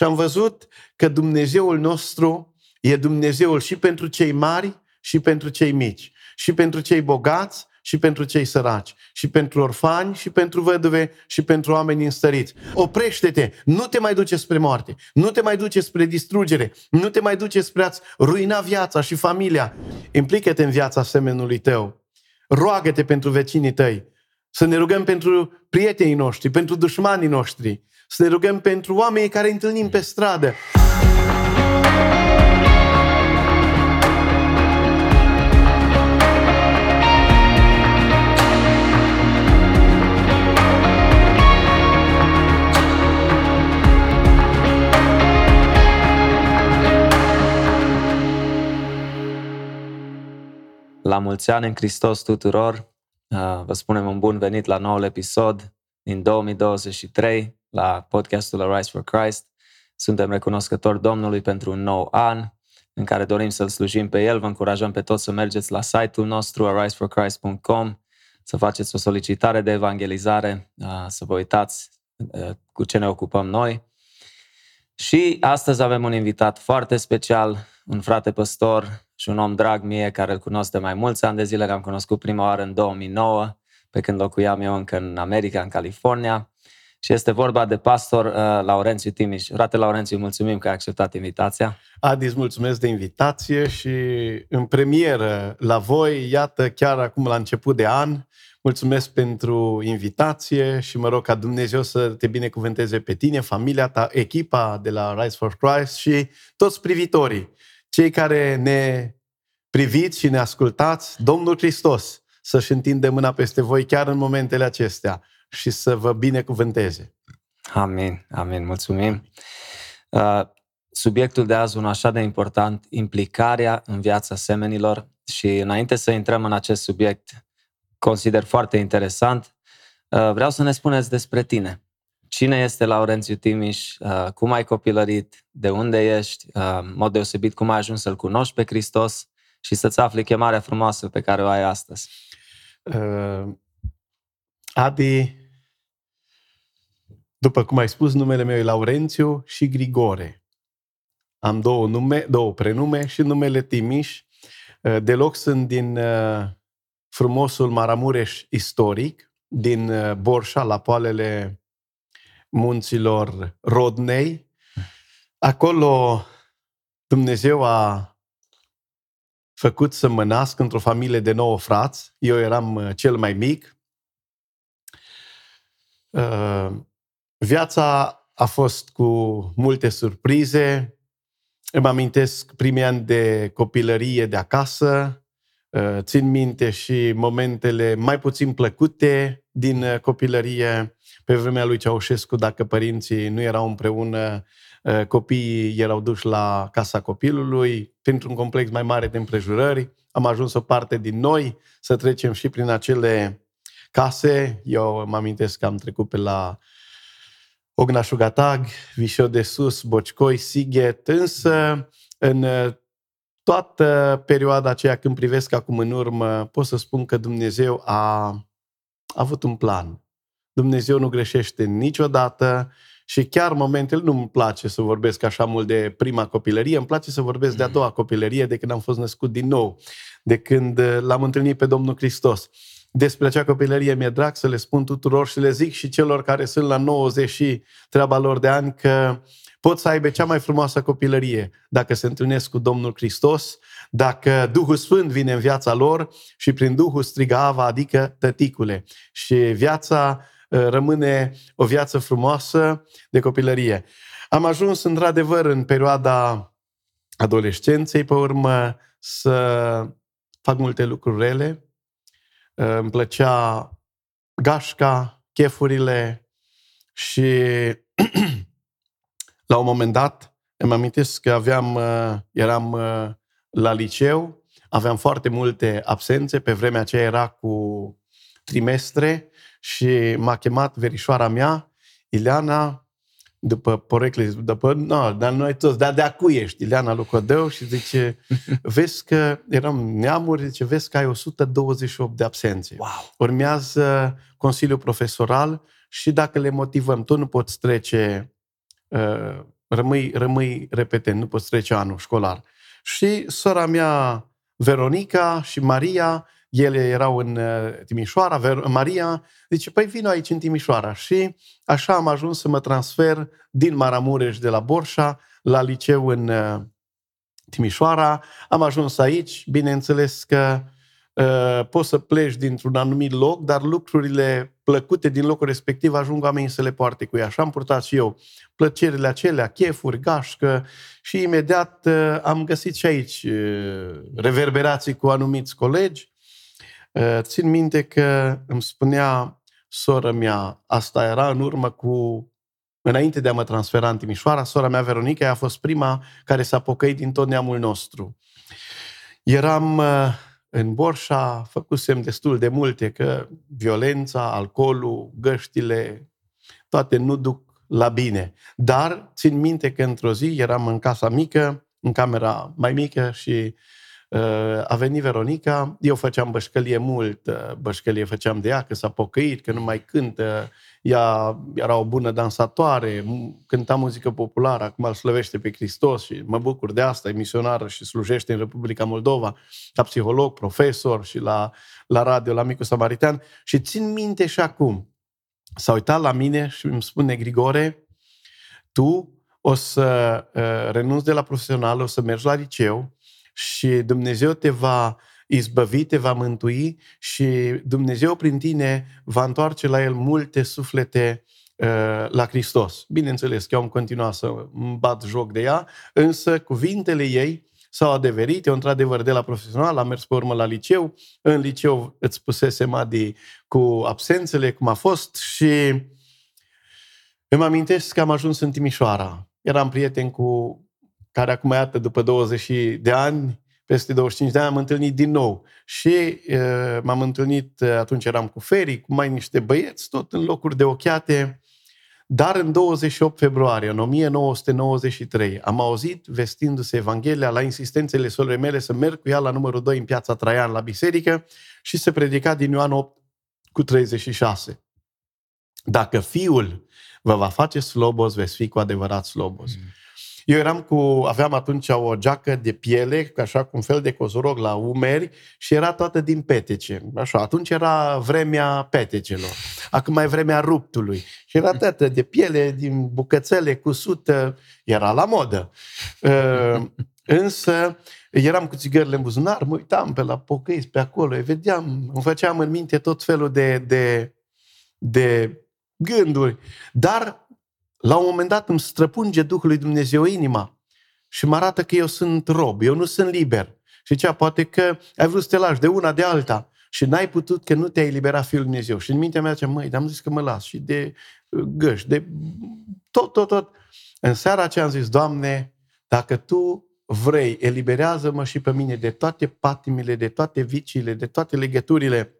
și am văzut că Dumnezeul nostru e Dumnezeul și pentru cei mari și pentru cei mici, și pentru cei bogați și pentru cei săraci, și pentru orfani, și pentru văduve, și pentru oameni înstăriți. Oprește-te! Nu te mai duce spre moarte, nu te mai duce spre distrugere, nu te mai duce spre a-ți ruina viața și familia. Implică-te în viața semenului tău. Roagă-te pentru vecinii tăi. Să ne rugăm pentru prietenii noștri, pentru dușmanii noștri. Să ne rugăm pentru oamenii care întâlnim pe stradă. La mulți ani în Hristos tuturor! Uh, vă spunem un bun venit la noul episod din 2023 la podcastul Rise for Christ. Suntem recunoscători Domnului pentru un nou an în care dorim să-L slujim pe El. Vă încurajăm pe toți să mergeți la site-ul nostru ariseforchrist.com să faceți o solicitare de evangelizare, uh, să vă uitați uh, cu ce ne ocupăm noi. Și astăzi avem un invitat foarte special, un frate păstor și un om drag mie care îl cunosc de mai mulți ani de zile. L-am cunoscut prima oară în 2009, pe când locuiam eu încă în America, în California. Și este vorba de pastor uh, Laurențiu Timiș. Frate Laurențiu, mulțumim că ai acceptat invitația. Adi, îți mulțumesc de invitație și în premieră la voi, iată, chiar acum la început de an, mulțumesc pentru invitație și mă rog ca Dumnezeu să te binecuvânteze pe tine, familia ta, echipa de la Rise for Christ și toți privitorii cei care ne priviți și ne ascultați, Domnul Hristos să-și întinde mâna peste voi chiar în momentele acestea și să vă binecuvânteze. Amin, amin, mulțumim. Uh, subiectul de azi, un așa de important, implicarea în viața semenilor și înainte să intrăm în acest subiect, consider foarte interesant, uh, vreau să ne spuneți despre tine. Cine este Laurențiu Timiș? Uh, cum ai copilărit? De unde ești? Uh, în mod deosebit, cum ai ajuns să-L cunoști pe Hristos și să-ți afli chemarea frumoasă pe care o ai astăzi? Uh, Adi, după cum ai spus, numele meu e Laurențiu și Grigore. Am două, nume, două prenume și numele Timiș. Uh, deloc sunt din uh, frumosul Maramureș istoric, din uh, Borșa, la poalele munților Rodnei. Acolo Dumnezeu a făcut să mă nasc într-o familie de nouă frați. Eu eram uh, cel mai mic. Uh, viața a fost cu multe surprize. Îmi amintesc primii ani de copilărie de acasă. Uh, țin minte și momentele mai puțin plăcute din copilărie. Pe vremea lui Ceaușescu, dacă părinții nu erau împreună, uh, copiii erau duși la casa copilului, pentru un complex mai mare de împrejurări. Am ajuns o parte din noi să trecem și prin acele case. Eu mă amintesc că am trecut pe la Ognașugatag, Vișo de Sus, Bocicoi, Sighet, însă în uh, toată perioada aceea când privesc acum în urmă, pot să spun că Dumnezeu a, a avut un plan. Dumnezeu nu greșește niciodată și chiar momentele, nu-mi place să vorbesc așa mult de prima copilărie, îmi place să vorbesc de a doua copilărie, de când am fost născut din nou, de când uh, l-am întâlnit pe Domnul Hristos. Despre acea copilărie mi-e drag să le spun tuturor și le zic și celor care sunt la 90 și treaba lor de ani că pot să aibă cea mai frumoasă copilărie dacă se întâlnesc cu Domnul Hristos, dacă Duhul Sfânt vine în viața lor și prin Duhul strigă Ava, adică tăticule. Și viața Uh, rămâne o viață frumoasă de copilărie. Am ajuns într-adevăr în perioada adolescenței, pe urmă să fac multe lucruri rele. Uh, îmi plăcea gașca, chefurile și la un moment dat îmi amintesc că aveam, uh, eram la liceu, aveam foarte multe absențe, pe vremea aceea era cu trimestre și m-a chemat verișoara mea, Ileana, după porecle, după, no, dar noi toți, dar de acu ești, Ileana Lucodeu, și zice, vezi că eram neamuri, zice, vezi că ai 128 de absențe. Wow. Urmează Consiliul Profesoral și dacă le motivăm, tu nu poți trece uh, rămâi, rămâi repetent, nu poți trece anul școlar. Și sora mea, Veronica și Maria, ele erau în uh, Timișoara, Maria zice, păi vin aici în Timișoara. Și așa am ajuns să mă transfer din Maramureș de la Borșa la liceu în uh, Timișoara. Am ajuns aici, bineînțeles că uh, poți să pleci dintr-un anumit loc, dar lucrurile plăcute din locul respectiv ajung oamenii să le poarte cu ea. Așa am purtat și eu plăcerile acelea, chefuri, gașcă și imediat uh, am găsit și aici uh, reverberații cu anumiți colegi Eh, țin minte că îmi spunea sora mea, asta era în urmă cu Înainte de a mă transfera în Timișoara, sora mea Veronica a fost prima care s-a pocăit din tot neamul nostru. Eram eh, în Borșa, făcusem destul de multe, că violența, alcoolul, găștile, toate nu duc la bine. Dar țin minte că într-o zi eram în casa mică, în camera mai mică și a venit Veronica, eu făceam bășcălie mult, uh, bășcălie făceam de ea, că s-a pocăit, că nu mai cântă, ea era o bună dansatoare, cânta muzică populară, acum îl slăvește pe Hristos și mă bucur de asta, e misionară și slujește în Republica Moldova. Ca psiholog, profesor și la, la radio, la Micul Samaritan și țin minte și acum, s-a uitat la mine și îmi spune, Grigore, tu o să uh, renunți de la profesional, o să mergi la liceu, și Dumnezeu te va izbăvi, te va mântui și Dumnezeu prin tine va întoarce la El multe suflete uh, la Hristos. Bineînțeles că eu am continuat să îmi bat joc de ea, însă cuvintele ei s-au adeverit. Eu, într-adevăr, de la profesional am mers pe urmă la liceu. În liceu îți spusese Madi cu absențele, cum a fost și îmi amintesc că am ajuns în Timișoara. Eram prieten cu care acum, iată, după 20 de ani, peste 25 de ani, am întâlnit din nou. Și uh, m-am întâlnit, atunci eram cu Feri, cu mai niște băieți, tot în locuri de ochiate. Dar în 28 februarie, în 1993, am auzit vestindu-se Evanghelia la insistențele sorei mele să merg cu ea la numărul 2 în piața Traian, la biserică, și se predica din Ioan 8 cu 36. Dacă Fiul vă va face slobos, veți fi cu adevărat slobos. Mm. Eu eram cu, aveam atunci o geacă de piele, așa cu un fel de cozoroc la umeri și era toată din petece. Așa, atunci era vremea petecelor. Acum mai vremea ruptului. Și era toată de piele, din bucățele cusută, era la modă. Uh, însă, eram cu țigările în buzunar, mă uitam pe la pocăiți, pe acolo, îi vedeam, îmi făceam în minte tot felul de, de, de gânduri. Dar la un moment dat îmi străpunge Duhul lui Dumnezeu inima și mă arată că eu sunt rob, eu nu sunt liber. Și cea poate că ai vrut să te lași de una, de alta și n-ai putut că nu te-ai eliberat Fiul Dumnezeu. Și în mintea mea zicea, măi, dar am zis că mă las și de uh, găși, de tot, tot, tot. În seara aceea am zis, Doamne, dacă Tu vrei, eliberează-mă și pe mine de toate patimile, de toate viciile, de toate legăturile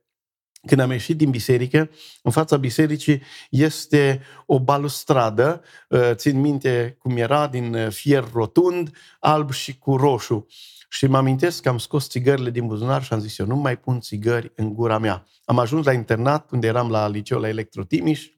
când am ieșit din biserică, în fața bisericii este o balustradă, uh, țin minte cum era, din uh, fier rotund, alb și cu roșu. Și mă amintesc că am scos țigările din buzunar și am zis eu, nu mai pun țigări în gura mea. Am ajuns la internat, unde eram la liceu la Electrotimiș,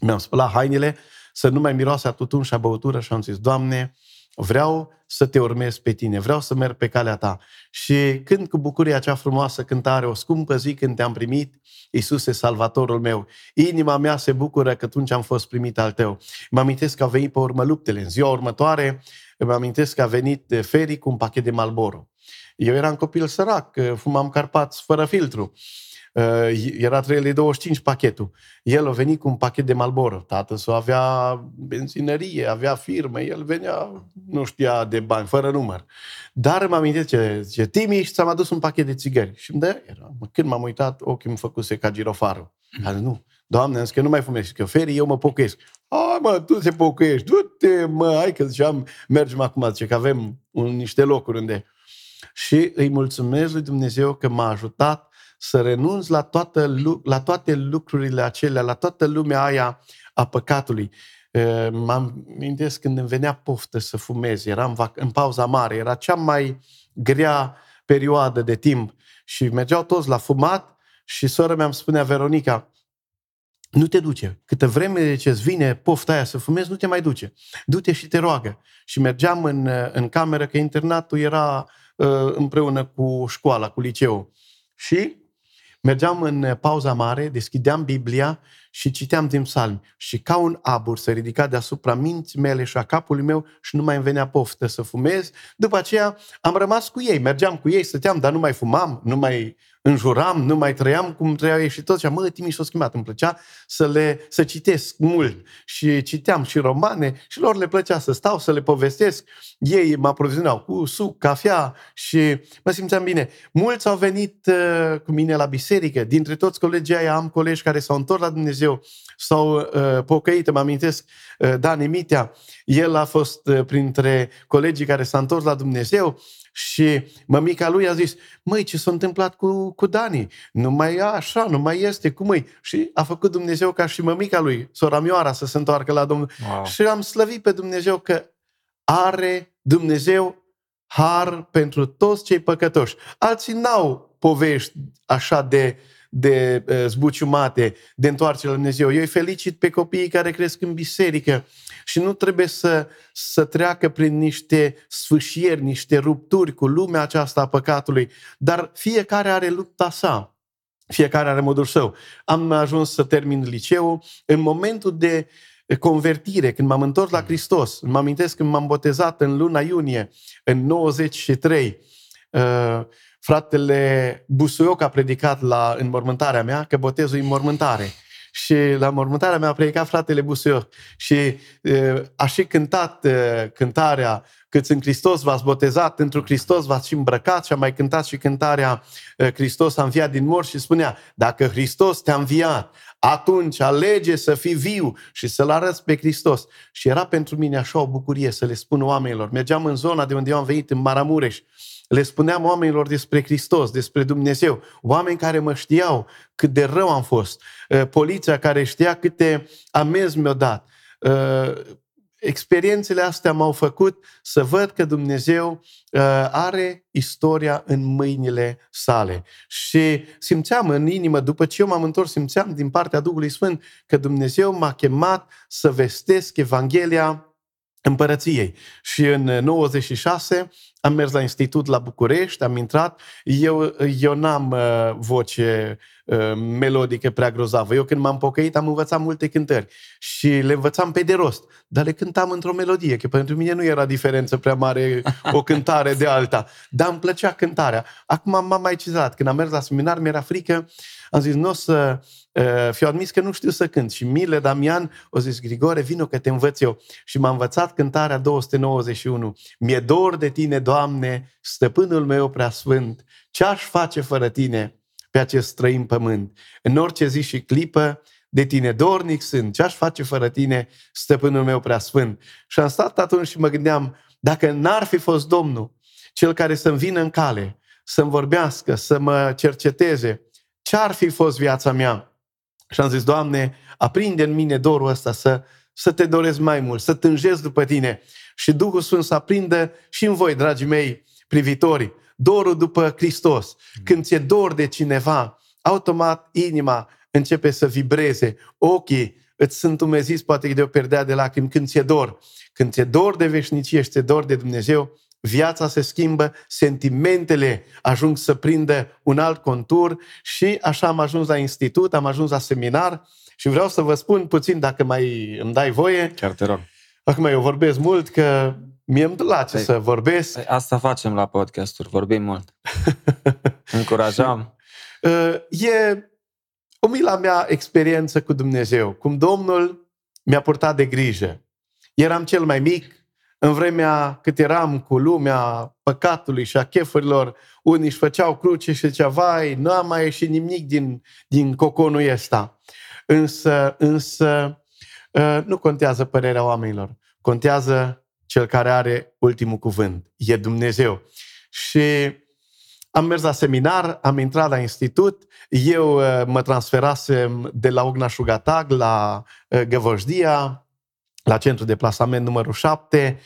mi-am spălat hainele, să nu mai miroase a tutun și a băutură și am zis, Doamne, vreau să te urmez pe tine, vreau să merg pe calea ta. Și când cu bucuria cea frumoasă cântare, o scumpă zi când te-am primit, Iisuse, salvatorul meu, inima mea se bucură că atunci am fost primit al tău. Mă amintesc că a venit pe urmă luptele. În ziua următoare, mă amintesc că a venit Feri cu un pachet de Malboro. Eu eram copil sărac, fumam carpați fără filtru. Uh, era 3,25 pachetul. El a venit cu un pachet de Malboro. Tatăl să avea benzinărie, avea firmă, el venea, nu știa de bani, fără număr. Dar mă amintesc ce zice, Timi, și ți-am adus un pachet de țigări. Și îmi dă, era. Când m-am uitat, ochii îmi făcuse ca girofarul. Mm. A zis, nu, Doamne, am zis că nu mai fumezi, că feri, eu mă pocăiesc. Hai mă, tu te pocăiești, du-te mă, hai că ziceam, mergem acum, zice că avem un, niște locuri unde... Și îi mulțumesc lui Dumnezeu că m-a ajutat să renunț la, toată, la toate lucrurile acelea, la toată lumea aia a păcatului. Mă amintesc când îmi venea poftă să fumez, eram în pauza mare, era cea mai grea perioadă de timp și mergeau toți la fumat și sora mea îmi spunea, Veronica, nu te duce. Câtă vreme ce îți vine pofta aia să fumezi, nu te mai duce. Du-te și te roagă. Și mergeam în, în cameră, că internatul era uh, împreună cu școala, cu liceul. Și mergeam în pauza mare, deschideam Biblia și citeam din psalmi. Și ca un abur se ridica deasupra minții mele și a capului meu și nu mai îmi venea poftă să fumez. După aceea am rămas cu ei, mergeam cu ei, stăteam, dar nu mai fumam, nu mai înjuram, nu mai trăiam cum trăiau ei și tot. Și mă, Timiș s-a schimbat. Îmi plăcea să le să citesc mult și citeam și romane și lor le plăcea să stau, să le povestesc. Ei mă aprovizionau cu suc, cafea și mă simțeam bine. Mulți au venit uh, cu mine la biserică. Dintre toți colegii aia am colegi care s-au întors la Dumnezeu, s-au uh, pocăit. Mă amintesc uh, Dani Mitea, el a fost uh, printre colegii care s-au întors la Dumnezeu și mămica lui a zis, măi, ce s-a întâmplat cu, cu Dani? Nu mai e așa, nu mai este, cum e? Și a făcut Dumnezeu ca și mămica lui, sora Mioara, să se întoarcă la Domnul. Wow. Și am slăvit pe Dumnezeu că are Dumnezeu har pentru toți cei păcătoși. Alții n-au povești așa de de uh, zbuciumate, de întoarcere la Dumnezeu. Eu îi felicit pe copiii care cresc în biserică și nu trebuie să, să treacă prin niște sfâșieri, niște rupturi cu lumea aceasta a păcatului, dar fiecare are lupta sa. Fiecare are modul său. Am ajuns să termin liceul. În momentul de convertire, când m-am întors la Hristos, mă amintesc când m-am botezat în luna iunie, în 93, uh, fratele Busuioc a predicat la înmormântarea mea că botezul e înmormântare. Și la mormântarea mea a predicat fratele Busuioc și uh, a și cântat uh, cântarea Câți în Hristos v-ați botezat, într Hristos v-ați și îmbrăcat și a mai cântat și cântarea uh, Hristos a înviat din mor și spunea dacă Hristos te-a înviat, atunci alege să fii viu și să-L arăți pe Hristos. Și era pentru mine așa o bucurie să le spun oamenilor. Mergeam în zona de unde eu am venit, în Maramureș, le spuneam oamenilor despre Hristos, despre Dumnezeu, oameni care mă știau cât de rău am fost, uh, poliția care știa câte amenzi mi-au dat. Uh, experiențele astea m-au făcut să văd că Dumnezeu uh, are istoria în mâinile sale. Și simțeam în inimă, după ce eu m-am întors, simțeam din partea Duhului Sfânt că Dumnezeu m-a chemat să vestesc Evanghelia împărăției. Și în 96 am mers la institut la București, am intrat, eu, eu n-am uh, voce uh, melodică prea grozavă. Eu când m-am pocăit am învățat multe cântări și le învățam pe de rost, dar le cântam într-o melodie, că pentru mine nu era diferență prea mare o cântare de alta, dar îmi plăcea cântarea. Acum m-am mai cizat, când am mers la seminar mi-era frică, am zis, nu o să uh, fiu admis că nu știu să cânt. Și Mile Damian o zis, Grigore, vino că te învăț eu. Și m-a învățat cântarea 291. Mi-e dor de tine, Doamne, stăpânul meu preasfânt, ce-aș face fără tine pe acest străin pământ? În orice zi și clipă, de tine dornic sunt, ce-aș face fără tine, stăpânul meu preasfânt? Și am stat atunci și mă gândeam, dacă n-ar fi fost Domnul, cel care să-mi vină în cale, să-mi vorbească, să mă cerceteze, ce-ar fi fost viața mea? Și am zis, Doamne, aprinde în mine dorul ăsta să, să te doresc mai mult, să tânjesc după tine și Duhul Sfânt să aprindă și în voi, dragii mei privitori, dorul după Hristos. Când ți-e dor de cineva, automat inima începe să vibreze, ochii îți sunt umeziți poate de o perdea de lacrimi când ți-e dor. Când ți-e dor de veșnicie și ți-e dor de Dumnezeu, viața se schimbă, sentimentele ajung să prindă un alt contur și așa am ajuns la institut, am ajuns la seminar și vreau să vă spun puțin, dacă mai îmi dai voie. Chiar te rog. Acum eu vorbesc mult, că mie îmi place păi, să vorbesc. Păi asta facem la podcasturi, vorbim mult. Încurajăm. Uh, e o mila mea experiență cu Dumnezeu, cum Domnul mi-a purtat de grijă. Eram cel mai mic, în vremea cât eram cu lumea păcatului și a chefurilor, unii își făceau cruce și zicea, vai, nu am mai ieșit nimic din, din coconul ăsta. Însă, însă, ă, nu contează părerea oamenilor. Contează cel care are ultimul cuvânt. E Dumnezeu. Și am mers la seminar, am intrat la institut, eu ă, mă transferasem de la Ogna Șugatag la ă, Găvojdia, la centru de plasament numărul 7.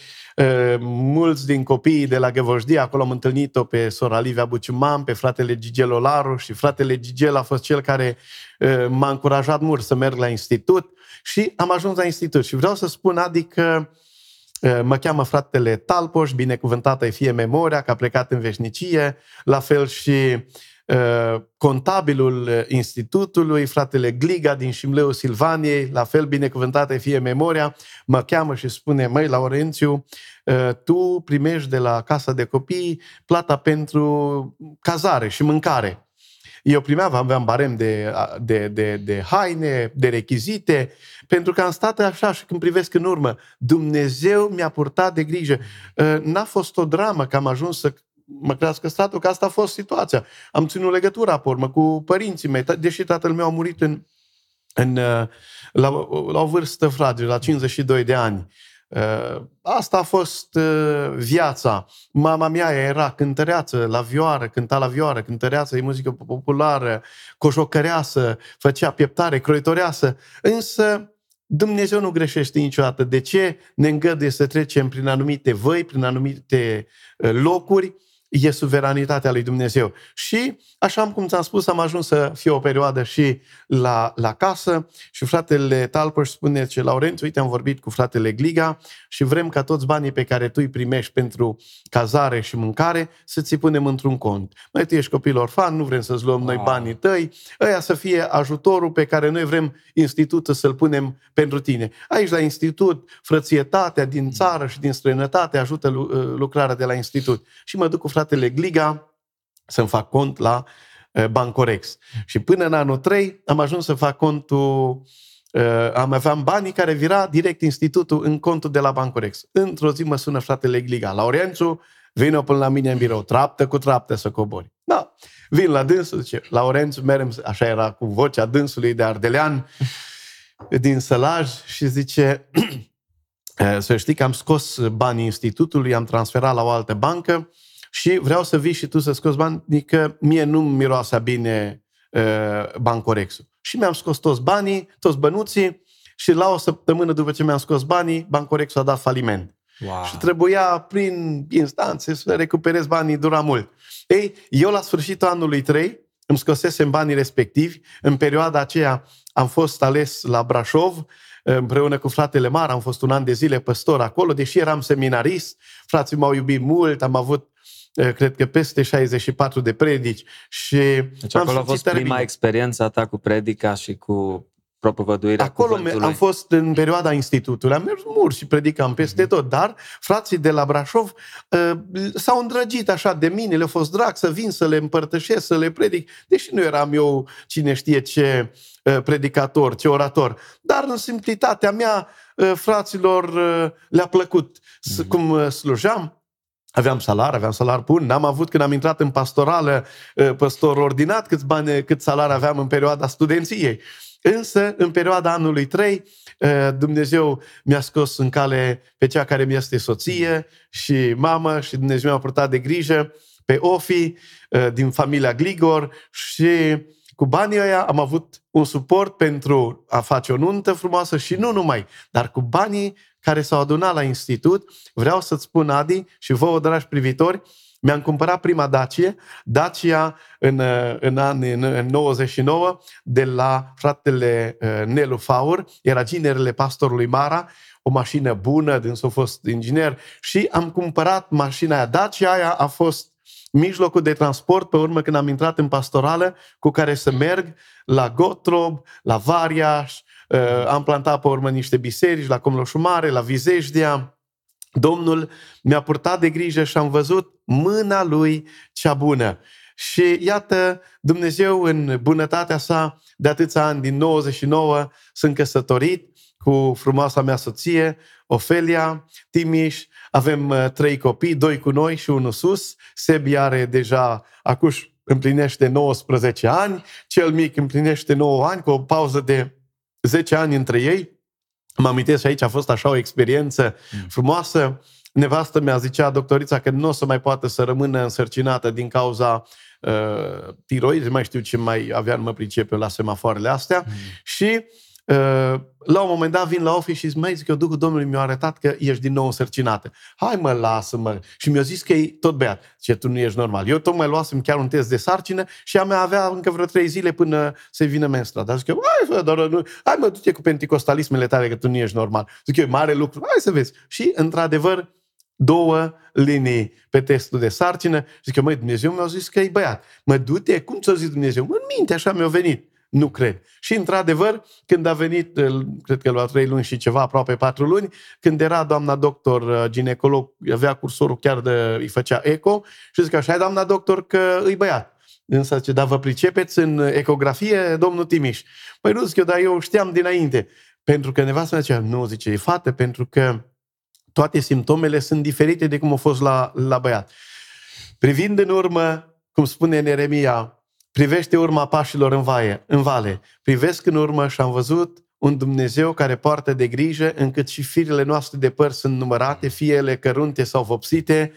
Mulți din copiii de la Găvojdia, acolo am întâlnit-o pe sora Livia Buciuman, pe fratele Gigel Olaru și fratele Gigel a fost cel care m-a încurajat mult să merg la institut și am ajuns la institut. Și vreau să spun, adică, mă cheamă fratele Talpoș, binecuvântată fie memoria, că a plecat în veșnicie, la fel și Uh, contabilul uh, institutului, fratele Gliga din Șimleu Silvaniei, la fel binecuvântată fie memoria, mă cheamă și spune, măi, Laurențiu, uh, tu primești de la Casa de Copii plata pentru cazare și mâncare. Eu primeam, aveam barem de, de, de, de haine, de rechizite, pentru că am stat așa și când privesc în urmă, Dumnezeu mi-a purtat de grijă. N-a fost o dramă că am ajuns să mă crească statul, că asta a fost situația. Am ținut legătura, pe urmă, cu părinții mei, deși tatăl meu a murit în, în, uh, la, la o vârstă fragilă, la 52 de ani. Uh, asta a fost uh, viața. Mama mea era cântăreață la vioară, cânta la vioară, cântăreață, e muzică populară, coșocăreasă, făcea pieptare, croitoreasă. Însă Dumnezeu nu greșește niciodată. De ce ne îngăduie să trecem prin anumite văi, prin anumite locuri e suveranitatea lui Dumnezeu. Și, așa cum ți-am spus, am ajuns să fie o perioadă și la, la casă și fratele Talpăș spune ce Laurențiu, uite, am vorbit cu fratele Gliga și vrem ca toți banii pe care tu îi primești pentru cazare și mâncare să ți punem într-un cont. Mai tu ești copil orfan, nu vrem să-ți luăm wow. noi banii tăi, ăia să fie ajutorul pe care noi vrem institutul să-l punem pentru tine. Aici la institut, frățietatea din țară și din străinătate ajută lucrarea de la institut. Și mă duc cu fratele fratele Gliga să-mi fac cont la Bancorex. Și până în anul 3 am ajuns să fac contul am aveam banii care vira direct institutul în contul de la Bancorex. Într-o zi mă sună fratele Gliga. Laurențiu, vină până la mine în birou, traptă cu traptă să cobori. Da, vin la dânsul, zice, Laurențiu, merem, așa era cu vocea dânsului de ardelean, din Sălaj și zice, să știi că am scos banii institutului, am transferat la o altă bancă, și vreau să vii și tu să scoți bani, adică mie nu miroase bine uh, Bancorexul. Și mi-am scos toți banii, toți bănuții și la o săptămână după ce mi-am scos banii, Bancorexul a dat faliment. Wow. Și trebuia prin instanțe să recuperez banii, dura mult. Ei, eu la sfârșitul anului 3 îmi scosesem banii respectivi. În perioada aceea am fost ales la Brașov, împreună cu fratele Mar, am fost un an de zile păstor acolo, deși eram seminarist, frații m-au iubit mult, am avut Eh, cred că peste 64 de predici și deci acolo a fost prima bine. experiență ta cu predica și cu propovăduirea Acolo cuvântului. am fost în perioada institutului, am mers mult și predicam peste mm-hmm. tot, dar frații de la Brașov uh, s-au îndrăgit așa de mine, le-a fost drag să vin să le împărtășesc, să le predic, deși nu eram eu cine știe ce uh, predicator, ce orator, dar în simplitatea mea uh, fraților uh, le-a plăcut mm-hmm. cum uh, slujam, Aveam salar, aveam salar bun, n-am avut când am intrat în pastorală, ă, păstor ordinat, cât bani, cât salar aveam în perioada studenției. Însă, în perioada anului 3, ă, Dumnezeu mi-a scos în cale pe cea care mi este soție și mamă și Dumnezeu mi-a purtat de grijă pe Ofi ă, din familia Gligor și cu banii ăia am avut un suport pentru a face o nuntă frumoasă și nu numai, dar cu banii care s-au adunat la institut, vreau să-ți spun, Adi, și vouă, dragi privitori, mi-am cumpărat prima Dacia, Dacia în, în anii în 99, de la fratele uh, Nelu Faur, era ginerele pastorului Mara, o mașină bună, din a fost inginer, și am cumpărat mașina aia. Dacia aia a fost mijlocul de transport pe urmă când am intrat în pastorală cu care să merg la Gotrob, la Variaș, uh, am plantat pe urmă niște biserici la Comloșu Mare, la Vizejdia. Domnul mi-a purtat de grijă și am văzut mâna lui cea bună. Și iată, Dumnezeu în bunătatea sa de atâția ani, din 99, sunt căsătorit cu frumoasa mea soție, Ofelia, Timiș, avem uh, trei copii, doi cu noi și unul sus. Sebi are deja, acuș împlinește 19 ani, cel mic împlinește 9 ani, cu o pauză de 10 ani între ei. Mă amintesc și aici a fost așa o experiență mm. frumoasă. Nevastă mi-a zicea doctorița că nu o să mai poată să rămână însărcinată din cauza uh, tiroizi, mai știu ce mai avea, nu mă pricepe la semafoarele astea. Mm. Și Uh, la un moment dat vin la office și zic, mai zic eu, Duhul Domnului mi-a arătat că ești din nou însărcinată. Hai mă, lasă-mă. Și mi-a zis că e tot beat. Ce tu nu ești normal. Eu tocmai luasem chiar un test de sarcină și a mea avea încă vreo trei zile până să vină menstrua. Dar zic eu, hai, fă, dar nu, hai mă, du-te cu penticostalismele tale că tu nu ești normal. Zic eu, mare lucru, hai să vezi. Și, într-adevăr, două linii pe testul de sarcină. Zic eu, măi, Dumnezeu mi-a zis că e băiat. Mă, du-te, cum ți-a zis Dumnezeu? În minte, așa mi-a venit. Nu cred. Și, într-adevăr, când a venit, cred că la trei luni și ceva, aproape patru luni, când era doamna doctor uh, ginecolog, avea cursorul chiar de, îi făcea eco și zic așa, doamna doctor, că îi băiat. Însă ce, dar vă pricepeți în ecografie, domnul Timiș? Păi nu, zic eu, dar eu știam dinainte. Pentru că nevastă mea zicea, nu, zice, e fată, pentru că toate simptomele sunt diferite de cum au fost la, la băiat. Privind în urmă, cum spune Neremia, privește urma pașilor în, vaie, în vale. Privesc în urmă și am văzut un Dumnezeu care poartă de grijă încât și firele noastre de păr sunt numărate, fie ele cărunte sau vopsite.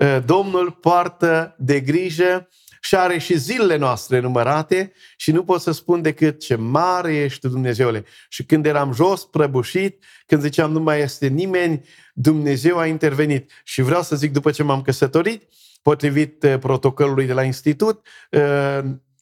Ă, Domnul poartă de grijă și are și zilele noastre numărate și nu pot să spun decât ce mare ești Dumnezeule. Și când eram jos, prăbușit, când ziceam nu mai este nimeni, Dumnezeu a intervenit. Și vreau să zic, după ce m-am căsătorit, potrivit uh, protocolului de la institut, uh,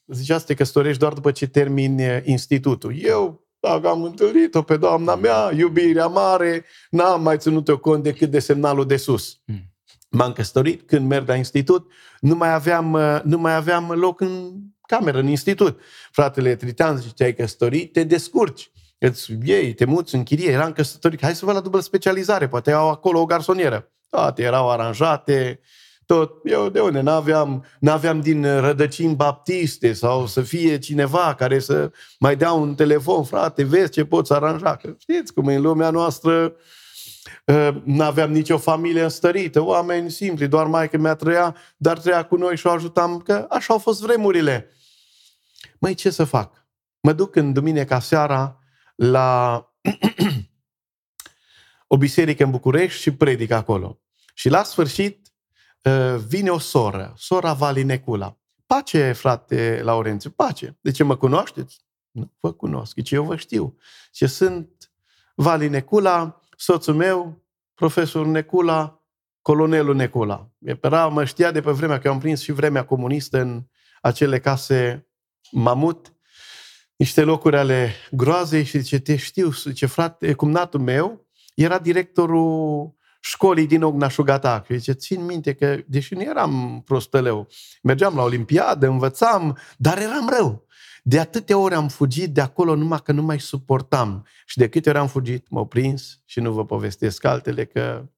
zicea să te căsătorești doar după ce termini uh, institutul. Eu dacă am întâlnit-o pe doamna mea, iubirea mare, n-am mai ținut-o cont decât de semnalul de sus. Mm. M-am căsătorit când merg la institut, nu mai aveam, nu mai aveam loc în cameră, în institut. Fratele Tritan zice, te-ai căsătorit, te descurci. Îți iei, te muți în chirie, eram căsătorit, hai să vă la dublă specializare, poate au acolo o garsonieră. Toate erau aranjate, tot. Eu de unde? N-aveam, n-aveam din rădăcini baptiste sau să fie cineva care să mai dea un telefon, frate, vezi ce poți aranja. Că știți cum e în lumea noastră, ă, n-aveam nicio familie înstărită, oameni simpli, doar mai că mi-a trăia, dar trăia cu noi și o ajutam, că așa au fost vremurile. Măi, ce să fac? Mă duc în duminica seara la o biserică în București și predic acolo. Și la sfârșit Ă, vine o soră, sora Valinecula. Pace, frate Laurențiu, pace. De ce mă cunoașteți? Nu vă cunosc, ce eu vă știu. Ce sunt Valinecula, soțul meu, profesor Necula, colonelul Necula. Era, mă știa de pe vremea că am prins și vremea comunistă în acele case mamut, niște locuri ale groazei și zice, te știu, ce frate, cumnatul meu era directorul școlii din Ognașugata. Și zice, țin minte că, deși nu eram prostăleu, mergeam la Olimpiadă, învățam, dar eram rău. De atâtea ori am fugit de acolo numai că nu mai suportam. Și de câte ori am fugit, m-au prins și nu vă povestesc altele că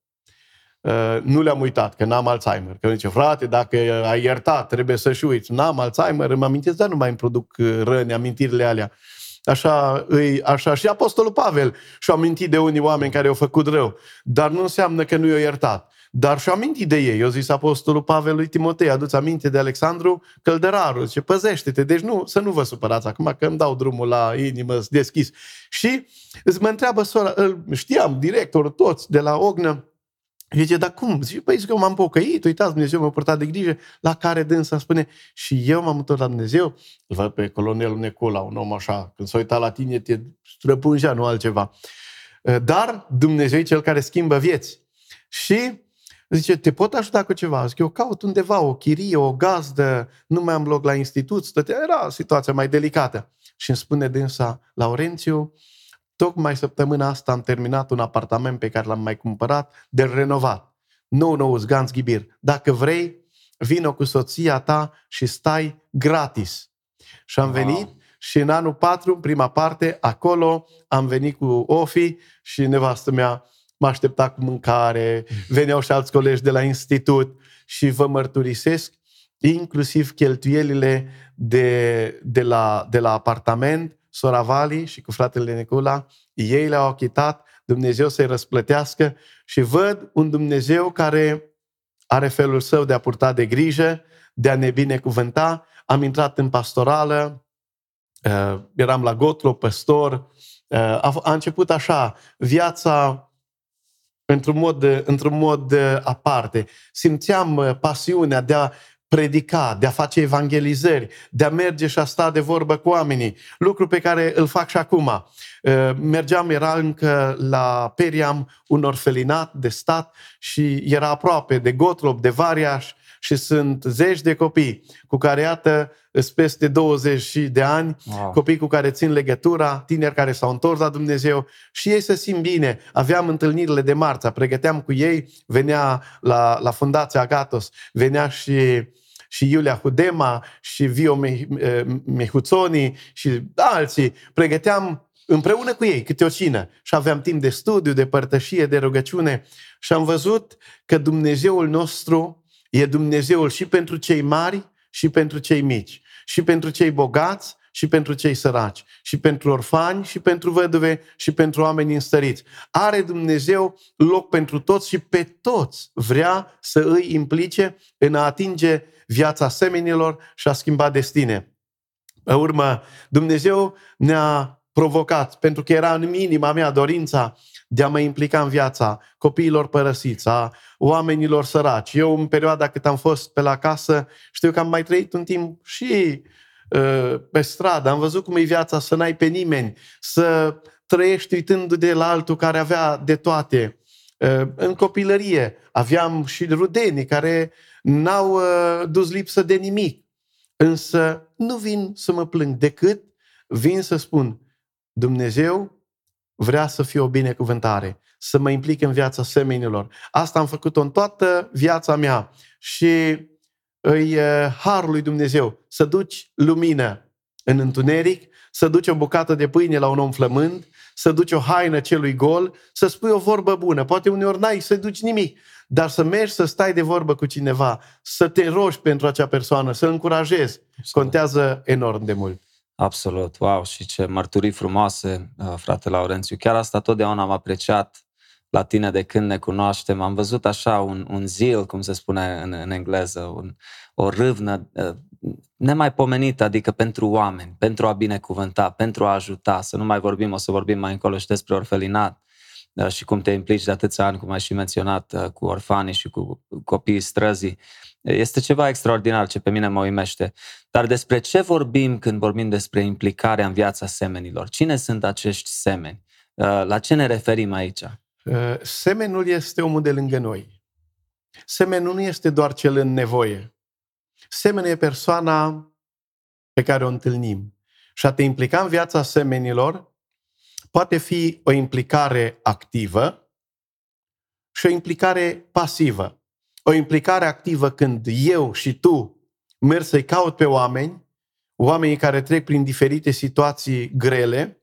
uh, nu le-am uitat, că n-am Alzheimer. Că zice, frate, dacă ai iertat, trebuie să-și uiți. N-am Alzheimer, îmi amintesc, dar nu mai îmi produc uh, răni, amintirile alea. Așa, îi, așa și Apostolul Pavel și-a amintit de unii oameni care au făcut rău, dar nu înseamnă că nu i-au iertat. Dar și-a amintit de ei. Eu zis Apostolul Pavel lui Timotei, aduți aminte de Alexandru Căldăraru, zice, păzește-te. Deci nu, să nu vă supărați acum că îmi dau drumul la inimă deschis. Și îți mă întreabă sora, știam, directorul toți de la Ognă, Zice, dar cum? Zice, păi zic, eu m-am pocăit, uitați, Dumnezeu m-a purtat de grijă, la care dânsa spune, și eu m-am întors la Dumnezeu, îl văd pe colonelul Necola, un om așa, când s-a uitat la tine, te străpungea, nu altceva. Dar Dumnezeu e cel care schimbă vieți. Și zice, te pot ajuta cu ceva? Zic, eu caut undeva o chirie, o gazdă, nu mai am loc la institut, stătea, era situația mai delicată. Și îmi spune dânsa, Laurențiu, Tocmai săptămâna asta am terminat un apartament pe care l-am mai cumpărat de renovat. Nou, nou, zganț ghibir. Dacă vrei, vină cu soția ta și stai gratis. Și am wow. venit și în anul 4, prima parte, acolo am venit cu Ofi și nevastă mea mă aștepta cu mâncare, veneau și alți colegi de la institut și vă mărturisesc inclusiv cheltuielile de, de, la, de la apartament sora Vali și cu fratele Nicula, ei le-au achitat, Dumnezeu să-i răsplătească și văd un Dumnezeu care are felul său de a purta de grijă, de a ne binecuvânta. Am intrat în pastorală, uh, eram la Gotlo, păstor. Uh, a, a început așa, viața într-un mod, într-un mod uh, aparte. Simțeam pasiunea de a predica, de a face evangelizări, de a merge și a sta de vorbă cu oamenii, lucru pe care îl fac și acum. Uh, mergeam, era încă la Periam un orfelinat de stat și era aproape de Gotlop, de Variaș și sunt zeci de copii cu care, iată, sunt peste 20 de ani, wow. copii cu care țin legătura, tineri care s-au întors la Dumnezeu și ei se simt bine. Aveam întâlnirile de marța, pregăteam cu ei, venea la, la Fundația Agatos, venea și și Iulia Hudema și Vio Mehuțoni și alții. Pregăteam împreună cu ei câte o cină. Și aveam timp de studiu, de părtășie, de rugăciune. Și am văzut că Dumnezeul nostru e Dumnezeul și pentru cei mari și pentru cei mici, și pentru cei bogați și pentru cei săraci, și pentru orfani, și pentru văduve, și pentru oameni înstăriți. Are Dumnezeu loc pentru toți și pe toți vrea să îi implice în a atinge viața semenilor și a schimba destine. Pe urmă, Dumnezeu ne-a provocat, pentru că era în inima mea dorința de a mă implica în viața copiilor părăsiți, a oamenilor săraci. Eu, în perioada cât am fost pe la casă, știu că am mai trăit un timp și uh, pe stradă. Am văzut cum e viața să n-ai pe nimeni, să trăiești uitându-te la altul care avea de toate. Uh, în copilărie aveam și rudenii care n-au uh, dus lipsă de nimic. Însă nu vin să mă plâng decât vin să spun Dumnezeu vrea să fie o binecuvântare, să mă implic în viața semenilor. Asta am făcut-o în toată viața mea și îi harul lui Dumnezeu să duci lumină în întuneric, să duci o bucată de pâine la un om flămând, să duci o haină celui gol, să spui o vorbă bună. Poate uneori n-ai să duci nimic, dar să mergi să stai de vorbă cu cineva, să te rogi pentru acea persoană, să încurajezi, contează enorm de mult. Absolut, wow, și ce mărturii frumoase, uh, frate Laurențiu. Chiar asta totdeauna am apreciat la tine de când ne cunoaștem. Am văzut așa un, un zil, cum se spune în, în engleză, un, o râvnă uh, nemaipomenită, adică pentru oameni, pentru a binecuvânta, pentru a ajuta. Să nu mai vorbim, o să vorbim mai încolo și despre orfelinat uh, și cum te implici de atâția ani, cum ai și menționat, cu orfanii și cu copiii străzii. Este ceva extraordinar ce pe mine mă uimește. Dar despre ce vorbim când vorbim despre implicarea în viața semenilor? Cine sunt acești semeni? Uh, la ce ne referim aici? Uh, semenul este omul de lângă noi. Semenul nu este doar cel în nevoie. Semenul e persoana pe care o întâlnim. Și a te implica în viața semenilor poate fi o implicare activă și o implicare pasivă o implicare activă când eu și tu merg să-i caut pe oameni, oamenii care trec prin diferite situații grele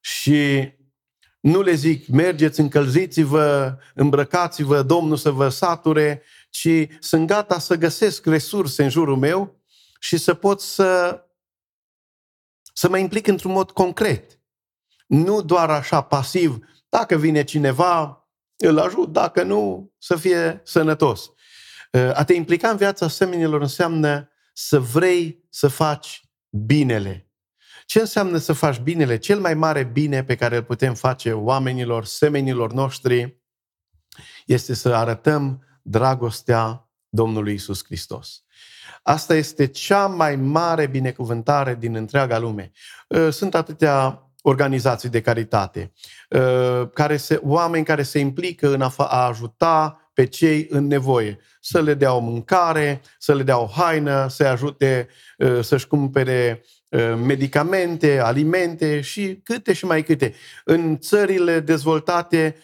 și nu le zic, mergeți, încălziți-vă, îmbrăcați-vă, Domnul să vă sature, ci sunt gata să găsesc resurse în jurul meu și să pot să, să mă implic într-un mod concret. Nu doar așa pasiv, dacă vine cineva, îl ajut, dacă nu, să fie sănătos. Uh, a te implica în viața semenilor înseamnă să vrei să faci binele. Ce înseamnă să faci binele? Cel mai mare bine pe care îl putem face oamenilor, semenilor noștri, este să arătăm dragostea Domnului Isus Hristos. Asta este cea mai mare binecuvântare din întreaga lume. Uh, sunt atâtea organizații de caritate, uh, care se, oameni care se implică în a, a ajuta pe cei în nevoie, să le dea o mâncare, să le dea o haină, să ajute uh, să-și cumpere uh, medicamente, alimente și câte și mai câte. În țările dezvoltate,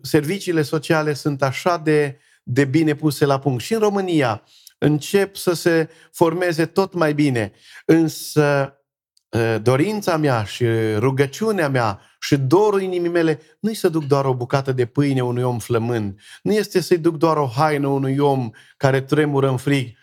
serviciile sociale sunt așa de, de bine puse la punct. Și în România încep să se formeze tot mai bine. Însă dorința mea și rugăciunea mea și dorul inimii mele nu-i să duc doar o bucată de pâine unui om flămând, nu este să-i duc doar o haină unui om care tremură în frig,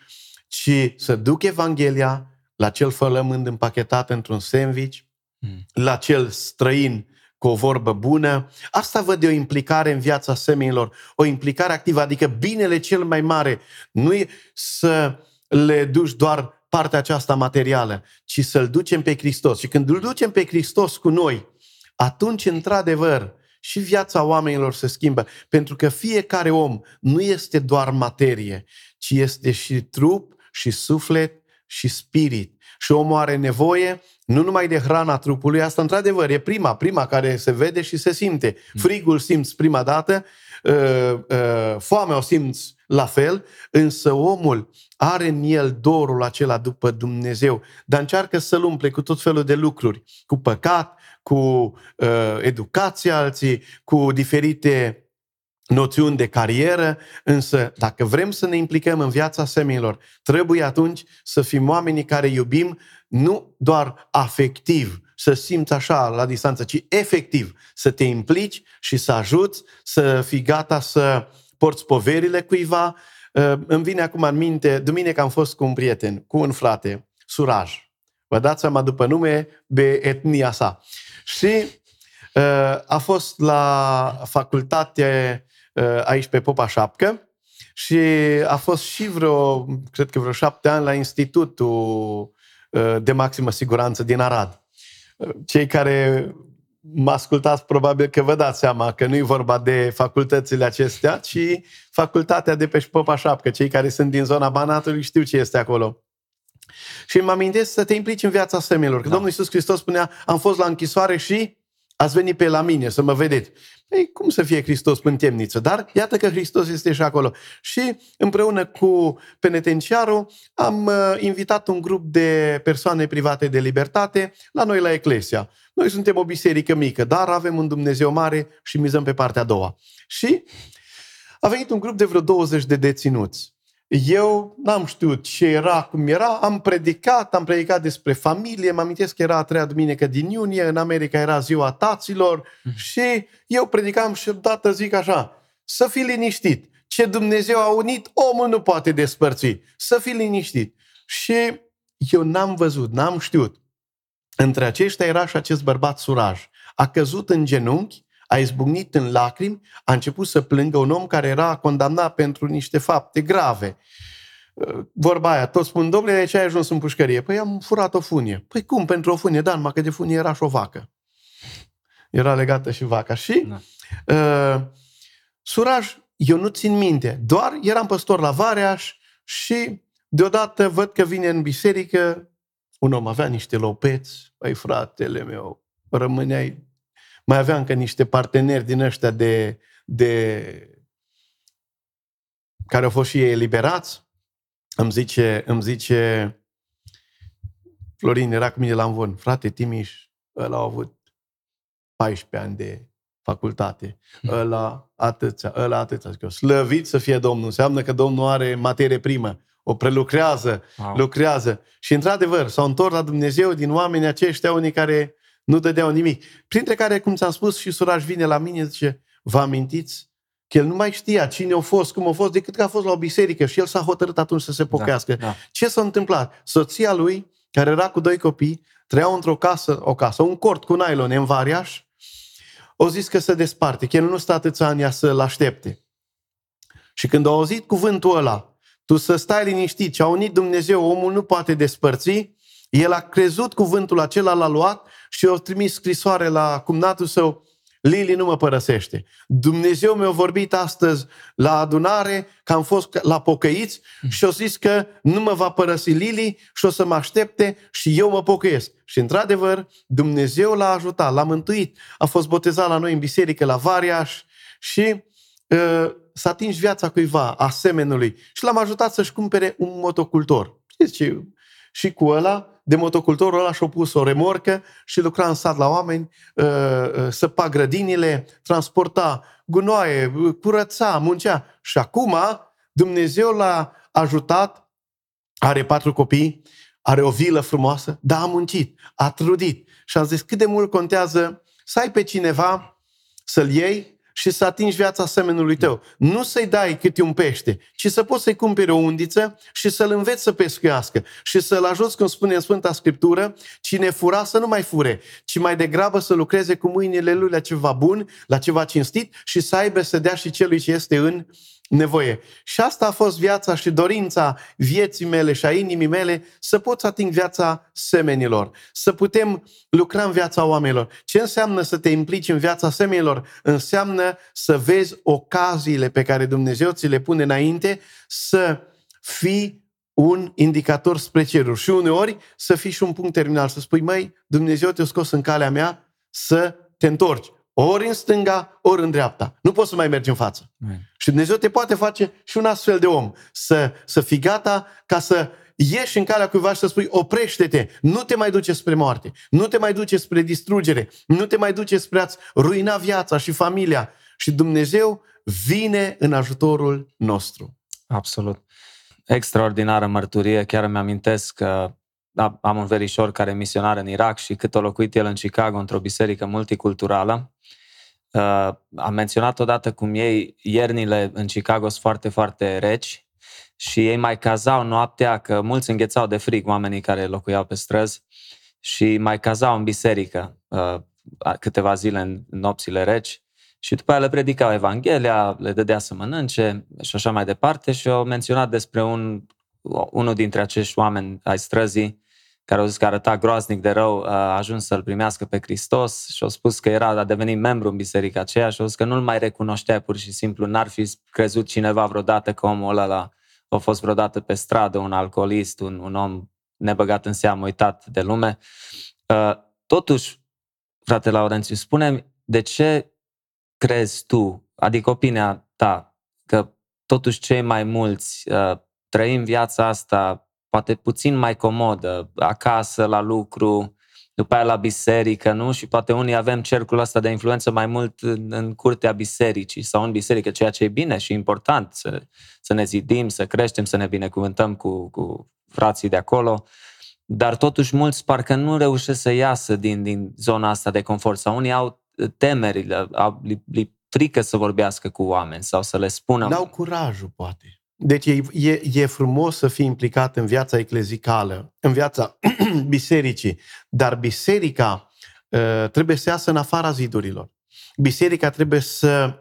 ci să duc Evanghelia la cel flămând împachetat într-un sandwich, mm. la cel străin cu o vorbă bună. Asta văd de o implicare în viața semenilor, o implicare activă, adică binele cel mai mare nu e să le duci doar partea aceasta materială, ci să-L ducem pe Hristos. Și când îl ducem pe Hristos cu noi, atunci, într-adevăr, și viața oamenilor se schimbă. Pentru că fiecare om nu este doar materie, ci este și trup, și suflet, și spirit. Și omul are nevoie nu numai de hrana trupului, asta într-adevăr e prima, prima care se vede și se simte. Mm. Frigul simți prima dată, uh, uh, foamea o simți la fel, însă omul are în el dorul acela după Dumnezeu, dar încearcă să-l umple cu tot felul de lucruri, cu păcat, cu uh, educația alții, cu diferite noțiuni de carieră, însă dacă vrem să ne implicăm în viața seminilor, trebuie atunci să fim oamenii care iubim nu doar afectiv, să simți așa la distanță, ci efectiv să te implici și să ajuți, să fii gata să porți poverile cuiva. Uh, îmi vine acum în minte, duminică am fost cu un prieten, cu un frate, Suraj. Vă dați seama după nume, de etnia sa. Și uh, a fost la facultate uh, aici pe Popa Șapcă și a fost și vreo, cred că vreo șapte ani la Institutul de Maximă Siguranță din Arad. Cei care mă ascultați probabil că vă dați seama că nu e vorba de facultățile acestea, ci facultatea de pe Popa Șapcă. Cei care sunt din zona Banatului știu ce este acolo. Și mă amintesc să te implici în viața semelor. Că da. Domnul Iisus Hristos spunea, am fost la închisoare și ați venit pe la mine să mă vedeți. Ei, cum să fie Hristos în temniță? Dar iată că Hristos este și acolo. Și împreună cu penitenciarul am uh, invitat un grup de persoane private de libertate la noi la Eclesia. Noi suntem o biserică mică, dar avem un Dumnezeu mare și mizăm pe partea a doua. Și a venit un grup de vreo 20 de deținuți. Eu n-am știut ce era, cum era, am predicat, am predicat despre familie, mă amintesc că era a treia duminică din iunie, în America era ziua taților mm. și eu predicam și odată zic așa, să fii liniștit, ce Dumnezeu a unit, omul nu poate despărți, să fii liniștit. Și eu n-am văzut, n-am știut. Între aceștia era și acest bărbat suraj. A căzut în genunchi a izbucnit în lacrimi, a început să plângă un om care era condamnat pentru niște fapte grave. Vorba aia, toți spun, domnule, de ce ai ajuns în pușcărie? Păi am furat o funie. Păi cum pentru o funie? Da, numai că de funie era și o vacă. Era legată și vaca. Și da. uh, suraj, eu nu țin minte, doar eram păstor la Vareaș și deodată văd că vine în biserică un om avea niște lopeți, păi fratele meu, rămâneai mai aveam încă niște parteneri din ăștia de, de care au fost și ei eliberați. Îmi zice, îmi zice Florin, era cu mine la învon. Frate, Timiș, ăla a avut 14 ani de facultate. Ăla atâția, ăla atâția. Zic eu, slăvit să fie Domnul. Înseamnă că Domnul are materie primă. O prelucrează, wow. lucrează. Și într-adevăr, s-au întors la Dumnezeu din oamenii aceștia, unii care nu dădeau nimic. Printre care, cum ți-am spus, și suraj vine la mine, zice, vă amintiți? Că el nu mai știa cine a fost, cum a fost, decât că a fost la o biserică și el s-a hotărât atunci să se pochească. Da, da. Ce s-a întâmplat? Soția lui, care era cu doi copii, trăiau într-o casă, o casă, un cort cu nylon în variaș, o zis că se desparte, că el nu stă atâția ani să-l aștepte. Și când a auzit cuvântul ăla, tu să stai liniștit, ce a unit Dumnezeu, omul nu poate despărți, el a crezut cuvântul acela, l-a luat și a trimis scrisoare la cumnatul său, Lili nu mă părăsește. Dumnezeu mi-a vorbit astăzi la adunare că am fost la pocăiți și a zis că nu mă va părăsi Lili și o să mă aștepte și eu mă pocăiesc. Și într-adevăr, Dumnezeu l-a ajutat, l-a mântuit. A fost botezat la noi în biserică, la Variaș și uh, s-a atins viața cuiva, asemenului. Și l-am ajutat să-și cumpere un motocultor. Știți ce? Și cu ăla de motocultorul ăla și-a pus o remorcă și lucra în sat la oameni, uh, uh, săpa grădinile, transporta gunoaie, curăța, muncea. Și acum Dumnezeu l-a ajutat, are patru copii, are o vilă frumoasă, dar a muncit, a trudit. Și am zis cât de mult contează să ai pe cineva să-l iei și să atingi viața semenului tău. Nu să-i dai câte un pește, ci să poți să-i cumperi o undiță și să-l înveți să pescuiască și să-l ajuți, cum spune în Sfânta Scriptură, cine fura să nu mai fure, ci mai degrabă să lucreze cu mâinile lui la ceva bun, la ceva cinstit și să aibă să dea și celui ce este în nevoie. Și asta a fost viața și dorința vieții mele și a inimii mele, să pot să ating viața semenilor, să putem lucra în viața oamenilor. Ce înseamnă să te implici în viața semenilor? Înseamnă să vezi ocaziile pe care Dumnezeu ți le pune înainte, să fii un indicator spre ceruri și uneori să fii și un punct terminal, să spui, măi, Dumnezeu te-a scos în calea mea să te întorci. Ori în stânga, ori în dreapta. Nu poți să mai mergi în față. Mm. Și Dumnezeu te poate face și un astfel de om. Să, să fii gata ca să ieși în calea cuiva și să spui oprește-te, nu te mai duce spre moarte, nu te mai duce spre distrugere, nu te mai duce spre a-ți ruina viața și familia. Și Dumnezeu vine în ajutorul nostru. Absolut. Extraordinară mărturie. Chiar îmi amintesc că am un verișor care e misionar în Irak și cât a locuit el în Chicago într-o biserică multiculturală, Uh, am menționat odată cum ei, iernile în Chicago sunt foarte, foarte reci și ei mai cazau noaptea, că mulți înghețau de frig oamenii care locuiau pe străzi și mai cazau în biserică uh, câteva zile în nopțile reci și după aia le predicau Evanghelia, le dădea să mănânce și așa mai departe și au menționat despre un, unul dintre acești oameni ai străzii care au zis că arăta groaznic de rău, a ajuns să-L primească pe Hristos și au spus că era, a devenit membru în biserica aceea și au zis că nu-L mai recunoștea pur și simplu, n-ar fi crezut cineva vreodată că omul ăla a fost vreodată pe stradă, un alcoolist, un, un om nebăgat în seamă, uitat de lume. Totuși, frate Laurențiu, spune de ce crezi tu, adică opinia ta, că totuși cei mai mulți trăim viața asta poate puțin mai comodă, acasă, la lucru, după aia la biserică, nu? Și poate unii avem cercul ăsta de influență mai mult în, în curtea bisericii sau în biserică, ceea ce e bine și important, să, să ne zidim, să creștem, să ne binecuvântăm cu, cu frații de acolo. Dar totuși mulți parcă nu reușesc să iasă din, din zona asta de confort sau unii au temeri, au, li, li frică să vorbească cu oameni sau să le spună. N-au curajul, poate. Deci e, e, e frumos să fii implicat în viața eclezicală, în viața bisericii, dar biserica uh, trebuie să iasă în afara zidurilor. Biserica trebuie să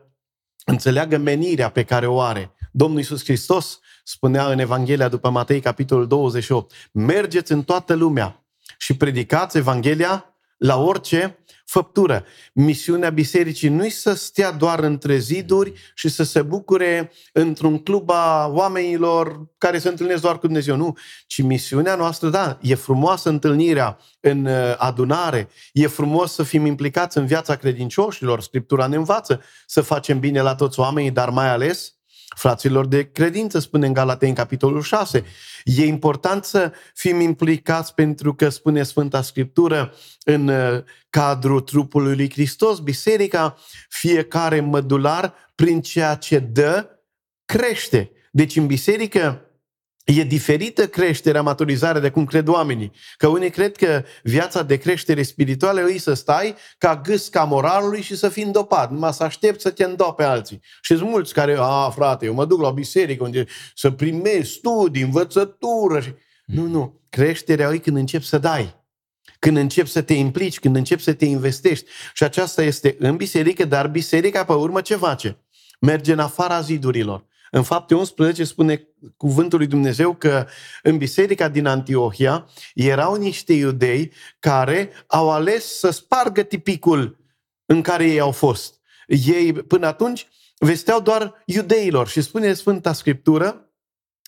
înțeleagă menirea pe care o are. Domnul Iisus Hristos spunea în Evanghelia după Matei, capitolul 28, mergeți în toată lumea și predicați Evanghelia la orice făptură. Misiunea bisericii nu-i să stea doar între ziduri și să se bucure într-un club a oamenilor care se întâlnesc doar cu Dumnezeu. Nu, ci misiunea noastră, da, e frumoasă întâlnirea în uh, adunare, e frumos să fim implicați în viața credincioșilor, Scriptura ne învață să facem bine la toți oamenii, dar mai ales fraților de credință, spune în Galatei, capitolul 6. E important să fim implicați pentru că, spune Sfânta Scriptură, în uh, cadrul trupului lui Hristos, biserica, fiecare mădular, prin ceea ce dă, crește. Deci în biserică E diferită creșterea, maturizarea de cum cred oamenii. Că unii cred că viața de creștere spirituală e să stai ca gâsca moralului și să fii îndopat. Numai să aștept să te îndope alții. Și sunt mulți care, a, frate, eu mă duc la o biserică unde să primești studii, învățătură. Și... Nu, nu. Creșterea e când începi să dai. Când începi să te implici, când începi să te investești. Și aceasta este în biserică, dar biserica pe urmă ce face? Merge în afara zidurilor în fapte 11 spune cuvântul lui Dumnezeu că în biserica din Antiohia erau niște iudei care au ales să spargă tipicul în care ei au fost. Ei până atunci vesteau doar iudeilor și spune Sfânta Scriptură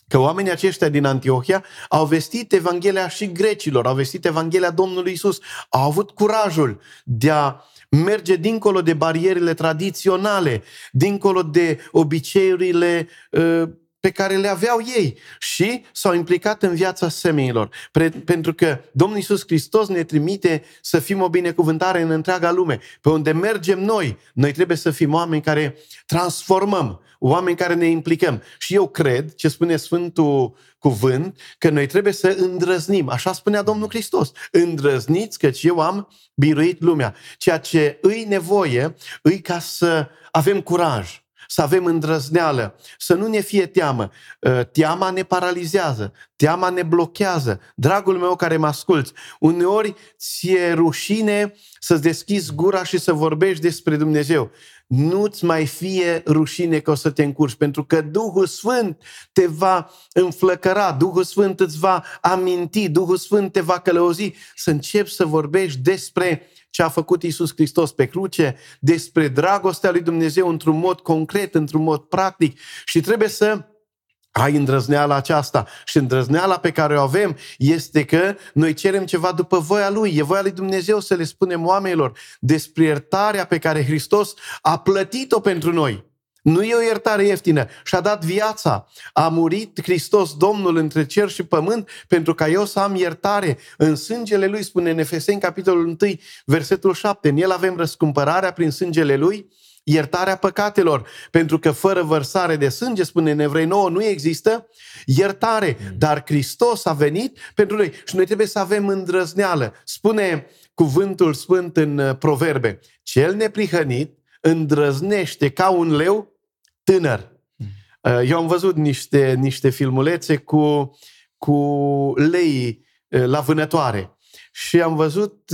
că oamenii aceștia din Antiohia au vestit Evanghelia și grecilor, au vestit Evanghelia Domnului Isus, au avut curajul de a merge dincolo de barierele tradiționale, dincolo de obiceiurile uh, pe care le aveau ei și s-au implicat în viața semenilor. pentru că Domnul Iisus Hristos ne trimite să fim o binecuvântare în întreaga lume. Pe unde mergem noi, noi trebuie să fim oameni care transformăm, oameni care ne implicăm. Și eu cred, ce spune Sfântul Cuvânt, că noi trebuie să îndrăznim. Așa spunea Domnul Hristos. Îndrăzniți căci eu am biruit lumea. Ceea ce îi nevoie, îi ca să avem curaj să avem îndrăzneală, să nu ne fie teamă. Ă, teama ne paralizează, Teama ne blochează. Dragul meu care mă asculți, uneori ți-e rușine să-ți deschizi gura și să vorbești despre Dumnezeu. Nu-ți mai fie rușine că o să te încurci, pentru că Duhul Sfânt te va înflăcăra, Duhul Sfânt îți va aminti, Duhul Sfânt te va călăuzi să începi să vorbești despre ce a făcut Isus Hristos pe cruce, despre dragostea lui Dumnezeu într-un mod concret, într-un mod practic și trebuie să ai îndrăzneala aceasta și îndrăzneala pe care o avem este că noi cerem ceva după voia Lui. E voia Lui Dumnezeu să le spunem oamenilor despre iertarea pe care Hristos a plătit-o pentru noi. Nu e o iertare ieftină. Și-a dat viața. A murit Hristos, Domnul, între cer și pământ, pentru ca eu să am iertare. În sângele Lui, spune în Efeseni, capitolul 1, versetul 7. În el avem răscumpărarea prin sângele Lui, iertarea păcatelor. Pentru că fără vărsare de sânge, spune în Evrei 9, nu există iertare. Mm. Dar Hristos a venit pentru noi și noi trebuie să avem îndrăzneală. Spune cuvântul sfânt în uh, proverbe. Cel neprihănit îndrăznește ca un leu tânăr. Mm. Uh, eu am văzut niște, niște filmulețe cu, cu lei uh, la vânătoare și am văzut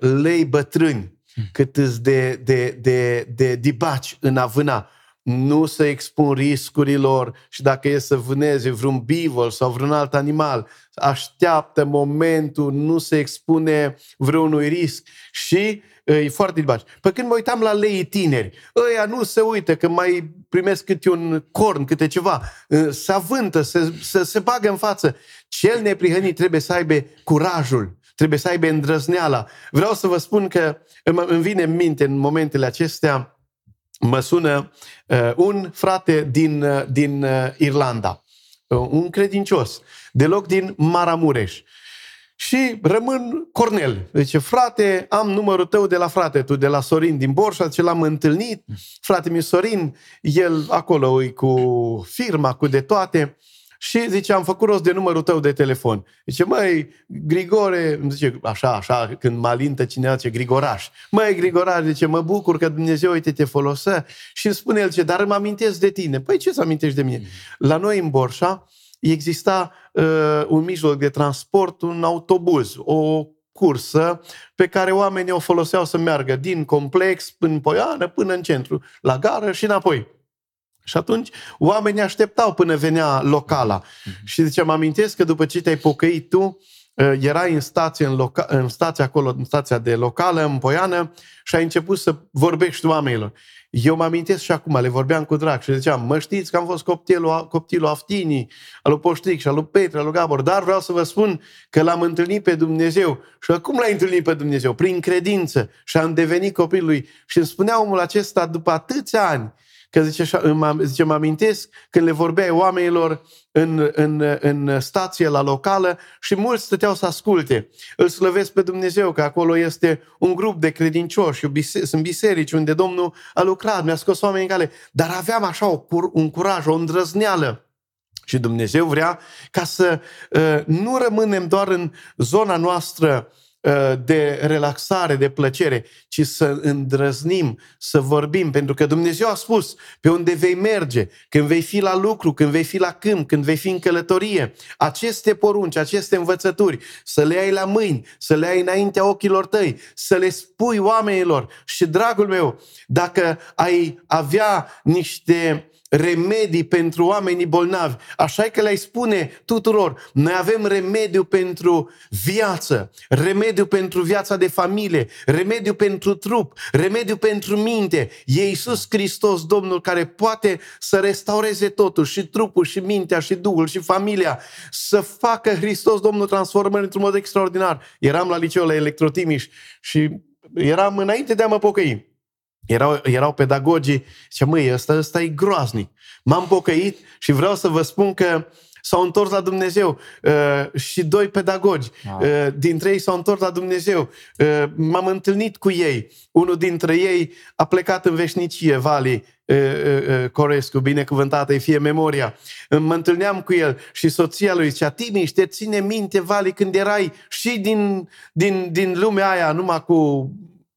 lei bătrâni cât îți de, de, de, de dibaci în a vâna. Nu să expun riscurilor și dacă e să vâneze vreun bivol sau vreun alt animal, așteaptă momentul, nu se expune vreunui risc și e foarte dibaci. Pe când mă uitam la lei tineri, ăia nu se uită că mai primesc câte un corn, câte ceva, se avântă, se, se, se bagă în față. Cel neprihănit trebuie să aibă curajul trebuie să aibă îndrăzneala. Vreau să vă spun că îmi vine în minte în momentele acestea, mă sună uh, un frate din, uh, din uh, Irlanda, uh, un credincios, deloc din Maramureș. Și rămân Cornel. Zice, frate, am numărul tău de la frate, tu de la Sorin din Borșa, ce l-am întâlnit. Frate mi Sorin, el acolo e cu firma, cu de toate. Și zice, am făcut rost de numărul tău de telefon. Zice, măi, Grigore, zice, așa, așa, când mă alintă cineva, zice, Grigoraș. Măi, Grigoraș, zice, mă bucur că Dumnezeu, uite, te folosă. Și îmi spune el, ce, dar îmi amintesc de tine. Păi ce să amintești de mine? La noi în Borșa exista uh, un mijloc de transport, un autobuz, o cursă pe care oamenii o foloseau să meargă din complex până în Poiană, până în centru, la gară și înapoi. Și atunci oamenii așteptau până venea locala. Mm-hmm. Și zice, mă amintesc că după ce te-ai pocăit tu, uh, erai în stație, în, loca- în stația acolo, în stația de locală, în Poiană, și ai început să vorbești oamenilor. Eu mă amintesc și acum, le vorbeam cu drag și ziceam, mă știți că am fost copilul, copilul Aftinii, al lui Poștric și al lui Petre, al lui Gabor, dar vreau să vă spun că l-am întâlnit pe Dumnezeu. Și acum l-ai întâlnit pe Dumnezeu? Prin credință. Și am devenit copilul lui. Și îmi spunea omul acesta, după atâția ani, Că zice, așa, mă, zice, mă amintesc când le vorbeai oamenilor în, în, în stație la locală și mulți stăteau să asculte. Îl slăvesc pe Dumnezeu că acolo este un grup de credincioși, sunt biserici unde Domnul a lucrat, mi-a scos oameni în cale. Dar aveam așa o, un curaj, o îndrăzneală. Și Dumnezeu vrea ca să uh, nu rămânem doar în zona noastră uh, Uh, de relaxare, de plăcere, ci să îndrăznim, să vorbim, pentru că Dumnezeu a spus pe unde vei merge, când vei fi la lucru, când vei fi la câmp, când vei fi în călătorie, aceste porunci, aceste învățături, să le ai la mâini, să le ai înaintea ochilor tăi, să le spui oamenilor. Și, dragul meu, dacă ai avea niște remedii pentru oamenii bolnavi. Așa că le-ai spune tuturor, noi avem remediu pentru viață, remediu pentru viața de familie, remediu pentru trup, remediu pentru minte. E Iisus Hristos, Domnul, care poate să restaureze totul, și trupul, și mintea, și Duhul, și familia, să facă Hristos, Domnul, transformări într-un mod extraordinar. Eram la liceu la Electrotimiș și eram înainte de a mă pocăi. Erau, erau pedagogii, și măi, ăsta, ăsta e groaznic. M-am pocăit și vreau să vă spun că s-au întors la Dumnezeu uh, și doi pedagogi. Uh, dintre ei s-au întors la Dumnezeu. Uh, m-am întâlnit cu ei. Unul dintre ei a plecat în veșnicie, Vali uh, uh, uh Corescu, binecuvântată îi fie memoria. Mă întâlneam cu el și soția lui zicea, Timiș, te ține minte, Vali, când erai și din, din, din lumea aia, numai cu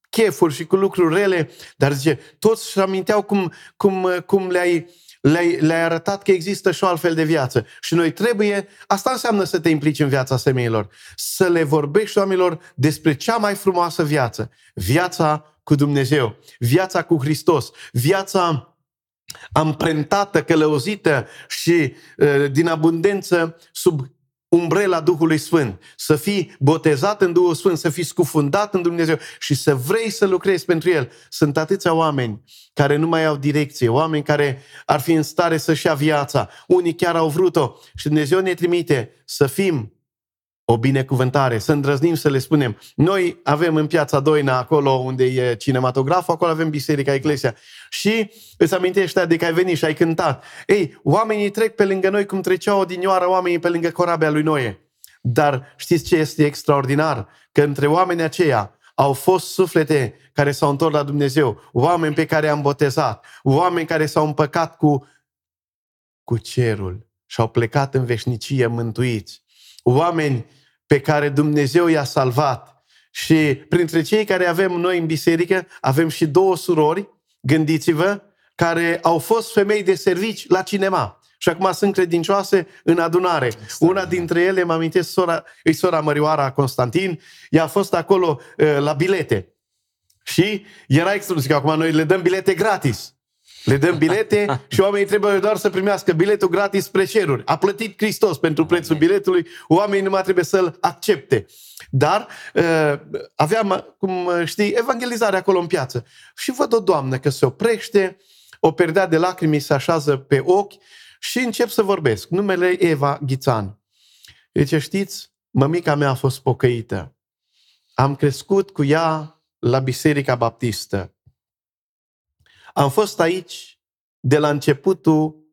chefuri și cu lucruri rele, dar zice, toți își aminteau cum, cum, cum le-ai le-ai, le-ai arătat că există și o altfel de viață. Și noi trebuie, asta înseamnă să te implici în viața semeilor, să le vorbești oamenilor despre cea mai frumoasă viață. Viața cu Dumnezeu, viața cu Hristos, viața amprentată, călăuzită și uh, din abundență sub umbrela Duhului Sfânt, să fii botezat în Duhul Sfânt, să fii scufundat în Dumnezeu și să vrei să lucrezi pentru El. Sunt atâția oameni care nu mai au direcție, oameni care ar fi în stare să-și ia viața. Unii chiar au vrut-o și Dumnezeu ne trimite să fim o binecuvântare, să îndrăznim să le spunem. Noi avem în piața Doina, acolo unde e cinematograful, acolo avem Biserica Eclesia. Și îți amintești de că ai venit și ai cântat. Ei, oamenii trec pe lângă noi cum treceau odinioară oamenii pe lângă corabia lui Noe. Dar știți ce este extraordinar? Că între oamenii aceia au fost suflete care s-au întors la Dumnezeu, oameni pe care am botezat, oameni care s-au împăcat cu, cu cerul și au plecat în veșnicie mântuiți. Oameni pe care Dumnezeu i-a salvat. Și printre cei care avem noi în biserică, avem și două surori, gândiți-vă, care au fost femei de servici la cinema. Și acum sunt credincioase în adunare. Una dintre ele, mă amintesc, sora, e sora Mărioara Constantin, ea a fost acolo uh, la bilete. Și era exclusiv. Acum noi le dăm bilete gratis. Le dăm bilete și oamenii trebuie doar să primească biletul gratis spre ceruri. A plătit Hristos pentru prețul biletului, oamenii nu mai trebuie să-l accepte. Dar uh, aveam, cum știi, evangelizare acolo în piață. Și văd o doamnă că se oprește, o perdea de lacrimi se așează pe ochi și încep să vorbesc. Numele Eva Ghițan. Deci știți, mămica mea a fost pocăită. Am crescut cu ea la Biserica Baptistă. Am fost aici de la începutul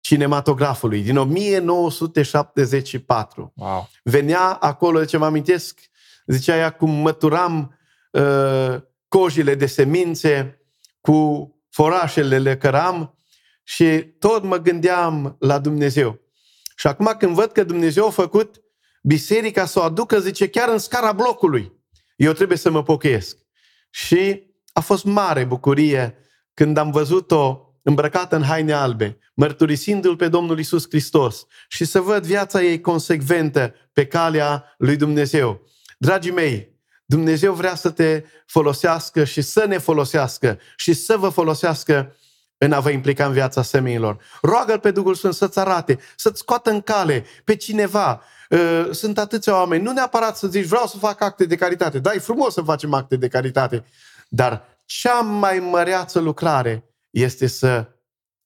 cinematografului, din 1974. Wow. Venea acolo, ce mă amintesc, zicea ea cum măturam uh, cojile de semințe, cu forașele le căram și tot mă gândeam la Dumnezeu. Și acum când văd că Dumnezeu a făcut biserica să o aducă, zice, chiar în scara blocului, eu trebuie să mă pocăiesc. Și a fost mare bucurie când am văzut-o îmbrăcată în haine albe, mărturisindu-L pe Domnul Isus Hristos și să văd viața ei consecventă pe calea lui Dumnezeu. Dragii mei, Dumnezeu vrea să te folosească și să ne folosească și să vă folosească în a vă implica în viața seminilor. Roagă-L pe Duhul Sfânt să-ți arate, să-ți scoată în cale pe cineva. Uh, sunt atâția oameni. Nu neapărat să zici, vreau să fac acte de caritate. Da, e frumos să facem acte de caritate. Dar cea mai măreață lucrare este să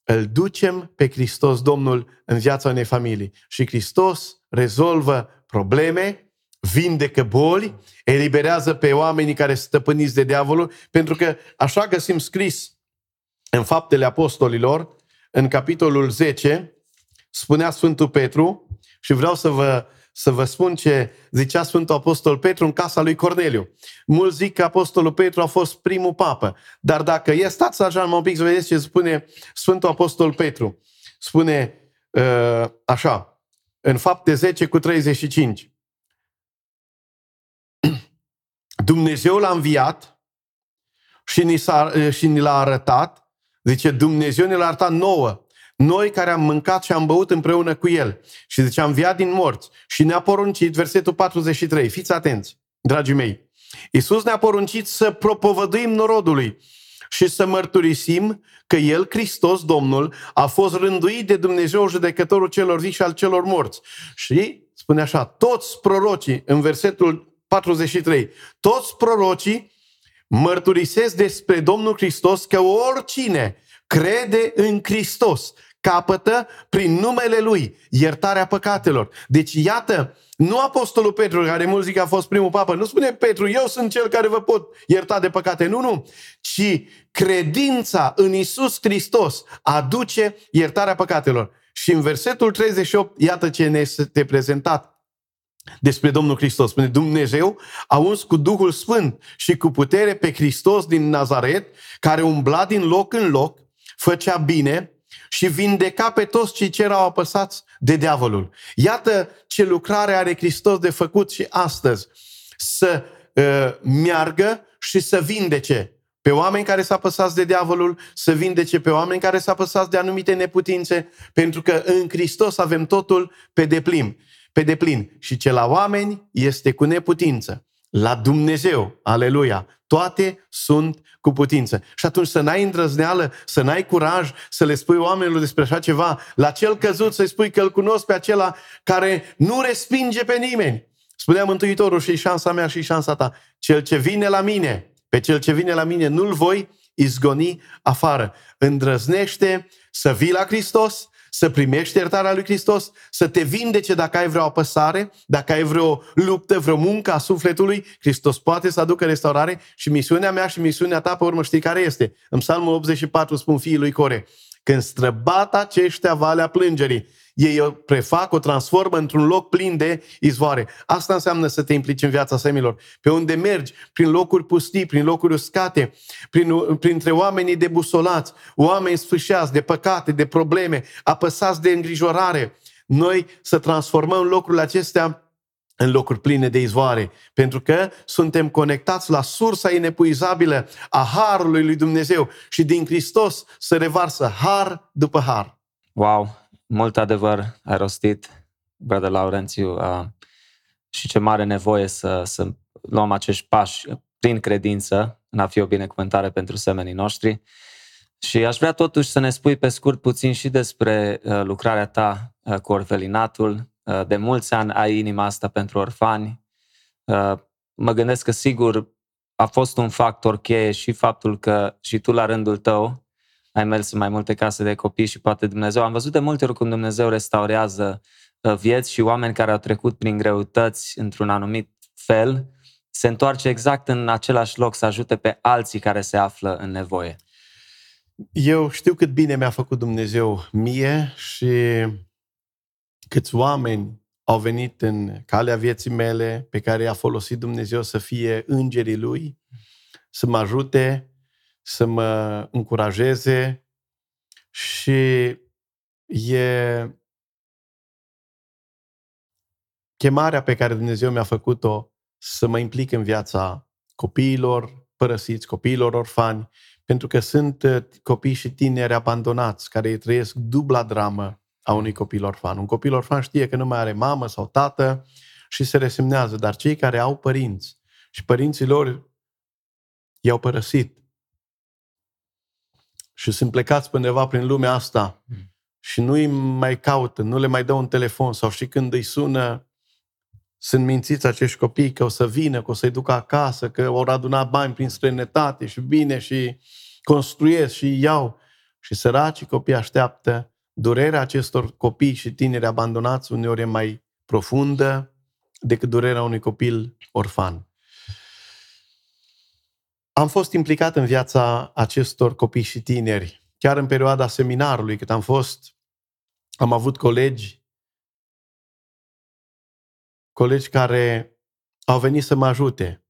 îl ducem pe Hristos Domnul în viața unei familii. Și Hristos rezolvă probleme, vindecă boli, eliberează pe oamenii care sunt stăpâniți de diavolul, pentru că așa găsim scris în Faptele Apostolilor, în capitolul 10, spunea Sfântul Petru, și vreau să vă să vă spun ce zicea Sfântul Apostol Petru în casa lui Corneliu. Mulți zic că Apostolul Petru a fost primul papă, dar dacă e stați așa un pic să vedeți ce spune Sfântul Apostol Petru. Spune uh, așa, în fapte 10 cu 35. Dumnezeu l-a înviat și ni, s-a, și ni l-a arătat, zice Dumnezeu ne l-a arătat nouă, noi care am mâncat și am băut împreună cu El. Și zice, am viat din morți. Și ne-a poruncit, versetul 43, fiți atenți, dragii mei. Iisus ne-a poruncit să propovăduim norodului și să mărturisim că El, Hristos, Domnul, a fost rânduit de Dumnezeu judecătorul celor vii și al celor morți. Și spune așa, toți prorocii, în versetul 43, toți prorocii mărturisesc despre Domnul Hristos că oricine crede în Hristos capătă prin numele Lui iertarea păcatelor. Deci, iată, nu Apostolul Petru, care mulți zic că a fost primul papă, nu spune Petru, eu sunt cel care vă pot ierta de păcate. Nu, nu. Ci credința în Isus Hristos aduce iertarea păcatelor. Și în versetul 38, iată ce ne este prezentat despre Domnul Hristos. Spune, Dumnezeu a uns cu Duhul Sfânt și cu putere pe Hristos din Nazaret, care umbla din loc în loc, făcea bine, și vindeca pe toți cei ce erau apăsați de diavolul. Iată ce lucrare are Hristos de făcut și astăzi. Să uh, meargă și să vindece pe oameni care s-a păsați de diavolul, să vindece pe oameni care s-a păsați de anumite neputințe, pentru că în Hristos avem totul pe deplin. Pe deplin. Și ce la oameni este cu neputință. La Dumnezeu, aleluia, toate sunt cu putință. Și atunci să n-ai îndrăzneală, să n-ai curaj să le spui oamenilor despre așa ceva, la cel căzut să-i spui că îl cunosc pe acela care nu respinge pe nimeni. Spunea Mântuitorul și șansa mea și șansa ta. Cel ce vine la mine, pe cel ce vine la mine nu-l voi izgoni afară. Îndrăznește să vii la Hristos, să primești iertarea lui Hristos, să te vindece dacă ai vreo apăsare, dacă ai vreo luptă, vreo muncă a sufletului, Hristos poate să aducă restaurare și misiunea mea și misiunea ta pe urmă știi care este. În Psalmul 84 spun fiii lui Core, când străbat aceștia valea plângerii, ei o prefac, o transformă într-un loc plin de izvoare. Asta înseamnă să te implici în viața semilor. Pe unde mergi, prin locuri pustii, prin locuri uscate, prin, printre oamenii debusolați, oameni sfârșeați de păcate, de probleme, apăsați de îngrijorare. Noi să transformăm locurile acestea în locuri pline de izvoare, pentru că suntem conectați la sursa inepuizabilă a Harului lui Dumnezeu și din Hristos se revarsă har după har. Wow! mult adevăr ai rostit, Brother Laurențiu, uh, și ce mare nevoie să, să luăm acești pași prin credință în a fi o binecuvântare pentru semenii noștri. Și aș vrea totuși să ne spui pe scurt puțin și despre uh, lucrarea ta uh, cu orfelinatul. Uh, de mulți ani ai inima asta pentru orfani. Uh, mă gândesc că sigur a fost un factor cheie și faptul că și tu la rândul tău ai mers în mai multe case de copii și poate Dumnezeu. Am văzut de multe ori cum Dumnezeu restaurează uh, vieți și oameni care au trecut prin greutăți într-un anumit fel, se întoarce exact în același loc să ajute pe alții care se află în nevoie. Eu știu cât bine mi-a făcut Dumnezeu mie și câți oameni au venit în calea vieții mele pe care i-a folosit Dumnezeu să fie îngerii Lui, să mă ajute să mă încurajeze. Și e chemarea pe care Dumnezeu mi-a făcut-o să mă implic în viața copiilor părăsiți, copiilor orfani, pentru că sunt uh, copii și tineri abandonați care trăiesc dubla dramă a unui copil orfan. Un copil orfan știe că nu mai are mamă sau tată și se resemnează, dar cei care au părinți și părinții lor i-au părăsit și sunt plecați pe undeva prin lumea asta mm. și nu îi mai caută, nu le mai dă un telefon sau și când îi sună, sunt mințiți acești copii că o să vină, că o să-i ducă acasă, că au adunat bani prin străinătate și bine și construiesc și iau. Și săracii copii așteaptă. Durerea acestor copii și tineri abandonați uneori e mai profundă decât durerea unui copil orfan. Am fost implicat în viața acestor copii și tineri. Chiar în perioada seminarului, cât am fost, am avut colegi, colegi care au venit să mă ajute,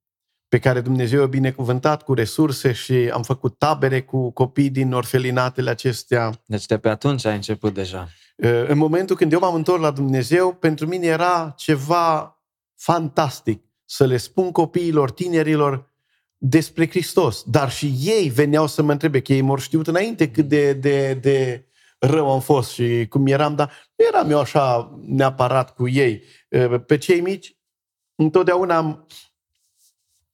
pe care Dumnezeu a binecuvântat cu resurse și am făcut tabere cu copii din orfelinatele acestea. Deci de pe atunci ai început deja. În momentul când eu m-am întors la Dumnezeu, pentru mine era ceva fantastic să le spun copiilor, tinerilor, despre Hristos. Dar și ei veneau să mă întrebe, că ei m-au știut înainte cât de, de, de rău am fost și cum eram, dar nu eram eu așa neapărat cu ei. Pe cei mici, întotdeauna am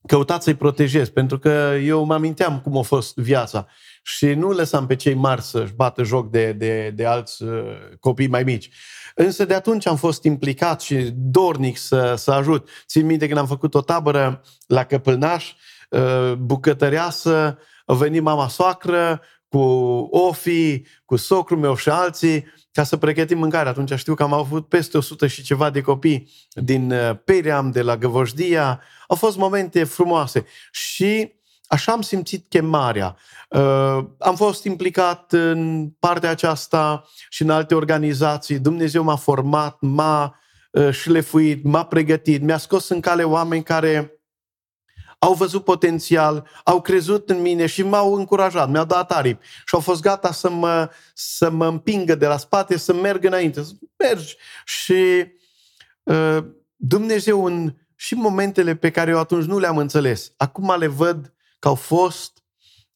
căutat să-i protejez, pentru că eu mă aminteam cum a fost viața și nu lăsam pe cei mari să-și bată joc de, de, de alți uh, copii mai mici. Însă de atunci am fost implicat și dornic să, să ajut. Țin minte când am făcut o tabără la Căpâlnaș, Uh, bucătăreasă, a venit mama soacră cu ofii, cu socrul meu și alții, ca să pregătim mâncare. Atunci știu că am avut peste 100 și ceva de copii din uh, Peream, de la Găvojdia. Au fost momente frumoase. Și așa am simțit chemarea. Uh, am fost implicat în partea aceasta și în alte organizații. Dumnezeu m-a format, m-a șlefuit, m-a pregătit, mi-a scos în cale oameni care au văzut potențial, au crezut în mine și m-au încurajat, mi-au dat aripi și au fost gata să mă, să mă împingă de la spate, să merg înainte, să mergi. Și uh, Dumnezeu în și momentele pe care eu atunci nu le-am înțeles, acum le văd că au fost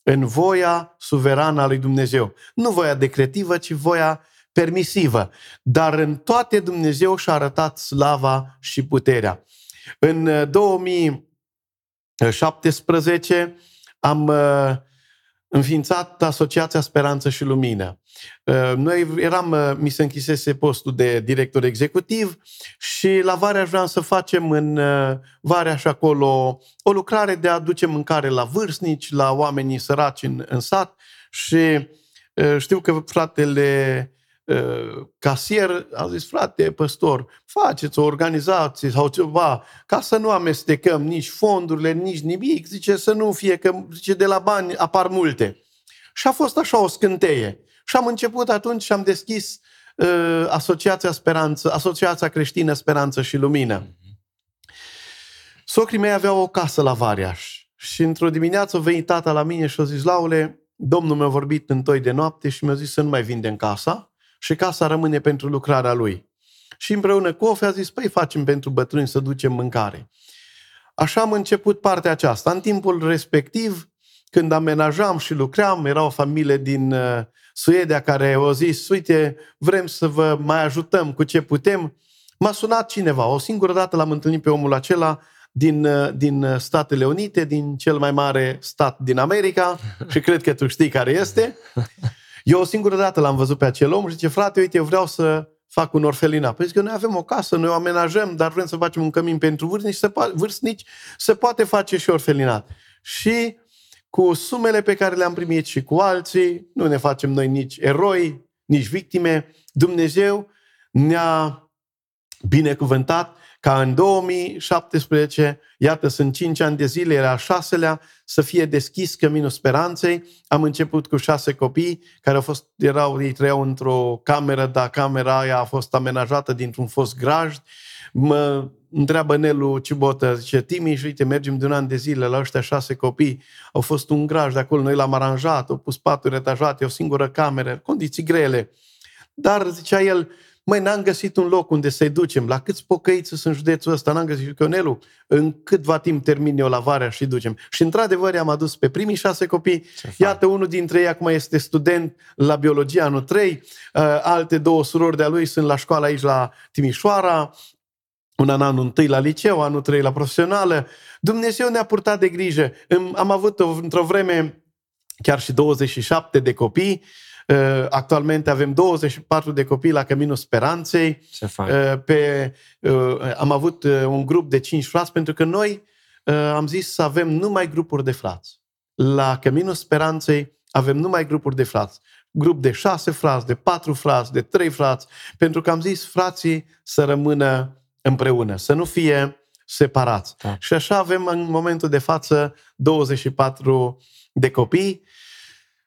în voia suverană a lui Dumnezeu. Nu voia decretivă, ci voia permisivă. Dar în toate Dumnezeu și-a arătat slava și puterea. În 2017 am uh, înființat Asociația Speranță și Lumină. Uh, noi eram, uh, mi se închisese postul de director executiv și la vară vreau să facem în vară și acolo o lucrare de a aduce mâncare la vârstnici, la oamenii săraci în, în sat și știu că fratele casier a zis, frate, păstor, faceți o organizație sau ceva, ca să nu amestecăm nici fondurile, nici nimic, zice să nu fie, că zice, de la bani apar multe. Și a fost așa o scânteie. Și am început atunci și am deschis uh, Asociația Speranță, Asociația Creștină Speranță și Lumină. Socrii mei aveau o casă la Variaș și într-o dimineață a venit tata la mine și a zis, Laule, domnul mi-a vorbit în toi de noapte și mi-a zis să nu mai vindem casa, și casa rămâne pentru lucrarea lui. Și împreună cu Ofe a zis, păi facem pentru bătrâni să ducem mâncare. Așa am început partea aceasta. În timpul respectiv, când amenajam și lucram, era o familie din uh, Suedia care au zis, uite, vrem să vă mai ajutăm cu ce putem. M-a sunat cineva. O singură dată l-am întâlnit pe omul acela din, uh, din Statele Unite, din cel mai mare stat din America și cred că tu știi care este. Eu o singură dată l-am văzut pe acel om și zice, frate, uite, eu vreau să fac un orfelinat. Păi zic că noi avem o casă, noi o amenajăm, dar vrem să facem un cămin pentru vârstnici, se, po- vârstnici, se poate face și orfelinat. Și cu sumele pe care le-am primit și cu alții, nu ne facem noi nici eroi, nici victime, Dumnezeu ne-a binecuvântat ca în 2017, iată, sunt 5 ani de zile, era al șaselea, să fie deschis Căminul Speranței. Am început cu șase copii care au fost, erau, ei trăiau într-o cameră, dar camera aia a fost amenajată dintr-un fost grajd. Mă întreabă Nelu Cibotă, zice, Timi, și uite, mergem de un an de zile la ăștia șase copii, au fost un graj de acolo, noi l-am aranjat, au pus paturi etajate, o singură cameră, condiții grele. Dar, zicea el, Măi, n-am găsit un loc unde să-i ducem. La câți pocăiți sunt județul ăsta? N-am găsit. Ionelu, în câtva timp termin eu la varea și ducem. Și într-adevăr i-am adus pe primii șase copii. Iată, unul dintre ei acum este student la biologie anul 3. Uh, alte două surori de-a lui sunt la școală aici la Timișoara. Un an anul întâi la liceu, anul trei la profesională. Dumnezeu ne-a purtat de grijă. Am avut într-o vreme chiar și 27 de copii Uh, actualmente avem 24 de copii la Căminul Speranței. Ce fain. Uh, pe, uh, am avut un grup de 5 frați pentru că noi am zis să avem numai grupuri de frați. La Căminul Speranței avem numai grupuri de frați. Grup de 6 frați, de 4 frați, de 3 frați, pentru că am zis frații să rămână împreună, să nu fie separați. Da. Și așa avem în momentul de față 24 de copii.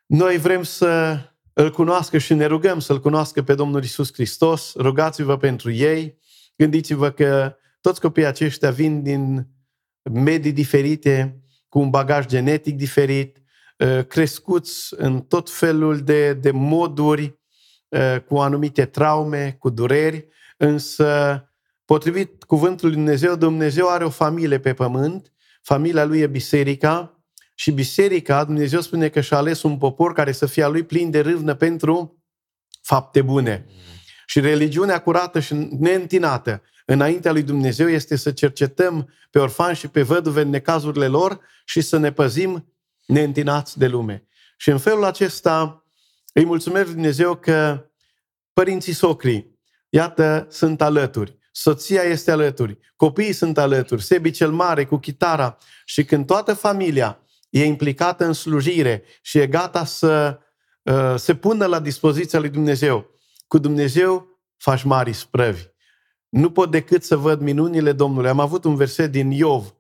Noi vrem să îl cunoască și ne rugăm să-L cunoască pe Domnul Isus Hristos. Rugați-vă pentru ei. Gândiți-vă că toți copiii aceștia vin din medii diferite, cu un bagaj genetic diferit, ă, crescuți în tot felul de, de moduri, ă, cu anumite traume, cu dureri, însă, potrivit cuvântului Dumnezeu, Dumnezeu are o familie pe pământ, familia lui e biserica, și biserica, Dumnezeu spune că și-a ales un popor care să fie a lui plin de râvnă pentru fapte bune. Și religiunea curată și neîntinată înaintea lui Dumnezeu este să cercetăm pe orfani și pe văduve în necazurile lor și să ne păzim neîntinați de lume. Și în felul acesta îi mulțumesc lui Dumnezeu că părinții socrii, iată, sunt alături. Soția este alături, copiii sunt alături, Sebi cel mare cu chitara și când toată familia e implicată în slujire și e gata să uh, se pună la dispoziția lui Dumnezeu. Cu Dumnezeu faci mari sprăvi. Nu pot decât să văd minunile Domnului. Am avut un verset din Iov.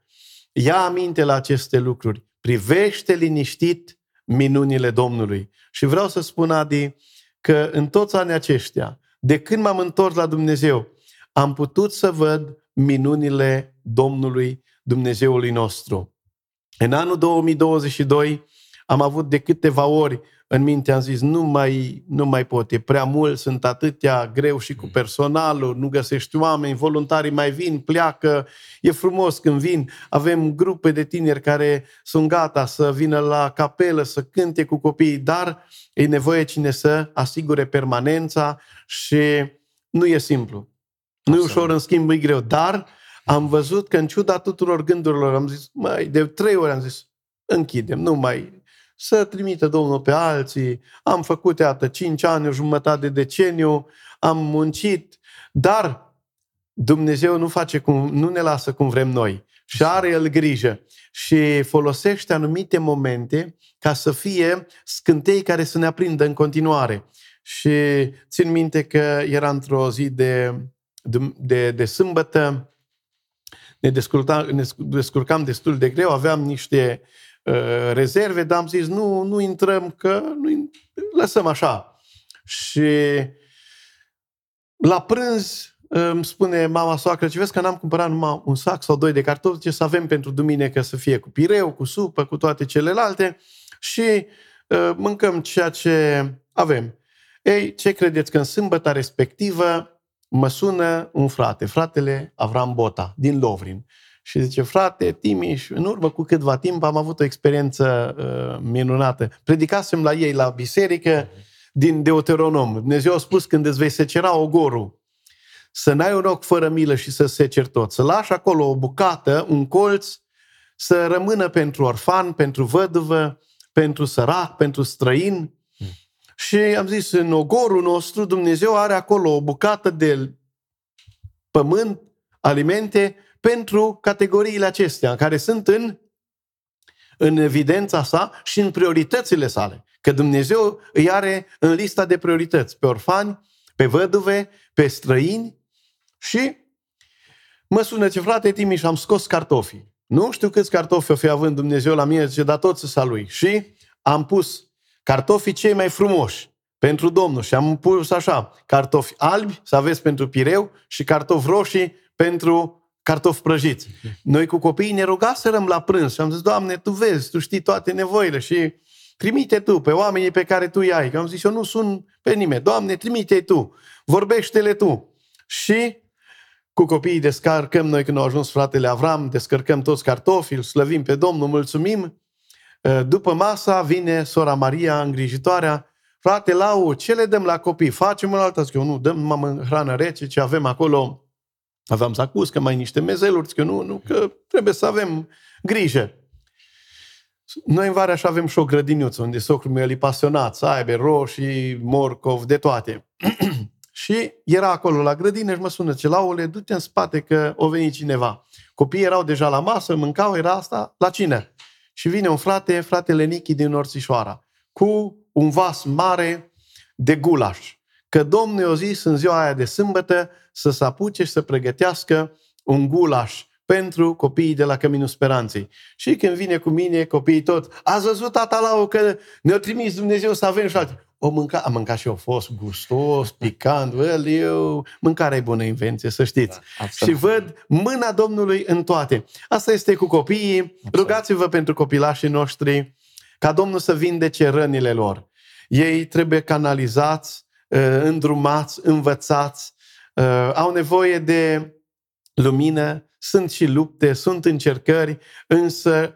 Ia aminte la aceste lucruri. Privește liniștit minunile Domnului. Și vreau să spun, Adi, că în toți anii aceștia, de când m-am întors la Dumnezeu, am putut să văd minunile Domnului, Dumnezeului nostru. În anul 2022 am avut de câteva ori în minte, am zis, nu mai, nu mai pot, e prea mult, sunt atâtea greu și cu personalul, nu găsești oameni, voluntarii mai vin, pleacă, e frumos când vin, avem grupe de tineri care sunt gata să vină la capelă, să cânte cu copiii, dar e nevoie cine să asigure permanența și nu e simplu. Nu e ușor, în schimb, e greu, dar am văzut că în ciuda tuturor gândurilor am zis, mai de trei ori am zis, închidem, nu mai să trimită Domnul pe alții. Am făcut, iată, cinci ani, o jumătate de deceniu, am muncit, dar Dumnezeu nu face cum, nu ne lasă cum vrem noi. Și are El grijă și folosește anumite momente ca să fie scântei care să ne aprindă în continuare. Și țin minte că era într-o zi de, de, de, de sâmbătă, ne descurcam, ne descurcam destul de greu, aveam niște Uh, rezerve, dar am zis nu, nu intrăm, că nu, lăsăm așa. Și la prânz îmi spune mama soacră, ce vezi că n-am cumpărat numai un sac sau doi de cartofi, ce să avem pentru duminică să fie cu pireu, cu supă, cu toate celelalte și uh, mâncăm ceea ce avem. Ei, ce credeți că în sâmbăta respectivă mă sună un frate, fratele Avram Bota, din Lovrin. Și zice, frate, Timiș, în urmă cu câtva timp am avut o experiență uh, minunată. Predicasem la ei la biserică din Deuteronom. Dumnezeu a spus când îți vei secera ogorul, să n-ai un ochi fără milă și să seceri tot. Să lași acolo o bucată, un colț, să rămână pentru orfan, pentru văduvă, pentru sărac, pentru străin. Mm. Și am zis, în ogorul nostru, Dumnezeu are acolo o bucată de pământ, alimente, pentru categoriile acestea, care sunt în, în evidența sa și în prioritățile sale. Că Dumnezeu îi are în lista de priorități pe orfani, pe văduve, pe străini și mă sună ce frate Timiș și am scos cartofii. Nu știu câți cartofi o fi având Dumnezeu la mine, zice, dar toți să lui. Și am pus cartofii cei mai frumoși pentru Domnul și am pus așa, cartofi albi să aveți pentru pireu și cartofi roșii pentru cartofi prăjiți. Noi cu copiii ne rugaserăm la prânz și am zis, Doamne, Tu vezi, Tu știi toate nevoile și trimite Tu pe oamenii pe care Tu îi ai. Că am zis, eu nu sun pe nimeni. Doamne, trimite Tu, vorbește-le Tu. Și cu copiii descarcăm, noi când au ajuns fratele Avram, descărcăm toți cartofii, îl slăvim pe Domnul, mulțumim. După masa vine sora Maria, îngrijitoarea, frate Lau, ce le dăm la copii? Facem un altă, zic eu, nu, dăm mamă hrană rece, ce avem acolo, Aveam zacuscă, mai niște mezeluri, că nu, nu, că trebuie să avem grijă. Noi în vară așa avem și o grădiniuță unde socrul meu e pasionat să aibă roșii, morcov, de toate. și era acolo la grădină și mă sună, ce laule, du-te în spate că o veni cineva. Copiii erau deja la masă, mâncau, era asta la cină. Și vine un frate, fratele Nichi din Orțișoara, cu un vas mare de gulaș că Domnul i-a zis în ziua aia de sâmbătă să se apuce și să pregătească un gulaș pentru copiii de la Căminul Speranței. Și când vine cu mine, copiii tot, ați văzut tata Lau că ne-a trimis Dumnezeu să avem și alte. O mânca, am mâncat și eu, fost gustos, picant, well, eu, mâncarea e bună invenție, să știți. Da, și văd mâna Domnului în toate. Asta este cu copiii. Absolut. Rugați-vă pentru copilașii noștri ca Domnul să vindece rănile lor. Ei trebuie canalizați Uh, îndrumați, învățați, uh, au nevoie de lumină, sunt și lupte, sunt încercări, însă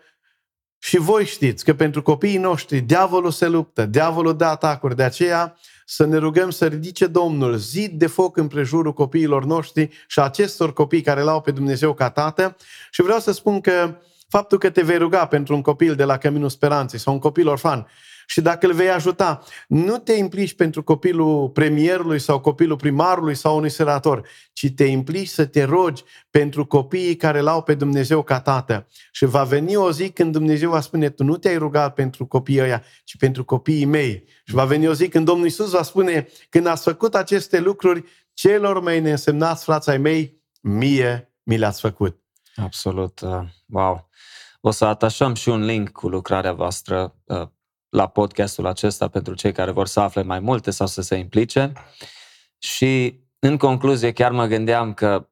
și voi știți că pentru copiii noștri diavolul se luptă, diavolul dă atacuri, de aceea să ne rugăm să ridice Domnul zid de foc în prejurul copiilor noștri și acestor copii care l-au pe Dumnezeu ca tată. Și vreau să spun că faptul că te vei ruga pentru un copil de la Căminul Speranței sau un copil orfan, și dacă îl vei ajuta, nu te implici pentru copilul premierului sau copilul primarului sau unui senator, ci te implici să te rogi pentru copiii care l-au pe Dumnezeu ca tată. Și va veni o zi când Dumnezeu va spune, tu nu te-ai rugat pentru copiii ăia, ci pentru copiii mei. Și va veni o zi când Domnul Isus va spune, când ați făcut aceste lucruri, celor mai neînsemnați frații ai mei, mie mi le-ați făcut. Absolut. Uh, wow. O să atașăm și un link cu lucrarea voastră uh, la podcastul acesta pentru cei care vor să afle mai multe sau să se implice. Și în concluzie chiar mă gândeam că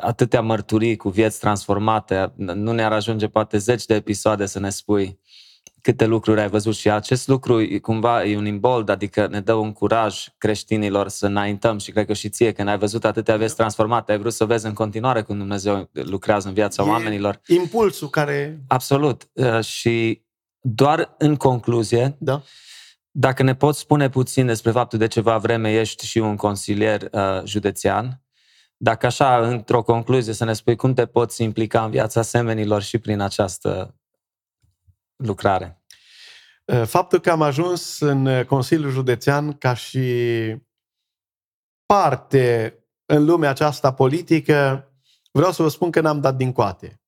atâtea mărturii cu vieți transformate, nu ne-ar ajunge poate zeci de episoade să ne spui câte lucruri ai văzut și acest lucru e cumva e un imbold, adică ne dă un curaj creștinilor să înaintăm și cred că și ție, când ai văzut atâtea vieți transformate, ai vrut să vezi în continuare cum Dumnezeu lucrează în viața E oamenilor. Impulsul care... Absolut. Uh, Și doar în concluzie, Da? dacă ne poți spune puțin despre faptul de ceva vreme ești și un consilier uh, județean, dacă așa, într-o concluzie, să ne spui cum te poți implica în viața semenilor și prin această lucrare. Uh, Faptul că am ajuns în uh, Consiliul Județean ca și parte în lumea aceasta politică, vreau să vă spun că n-am dat din coate.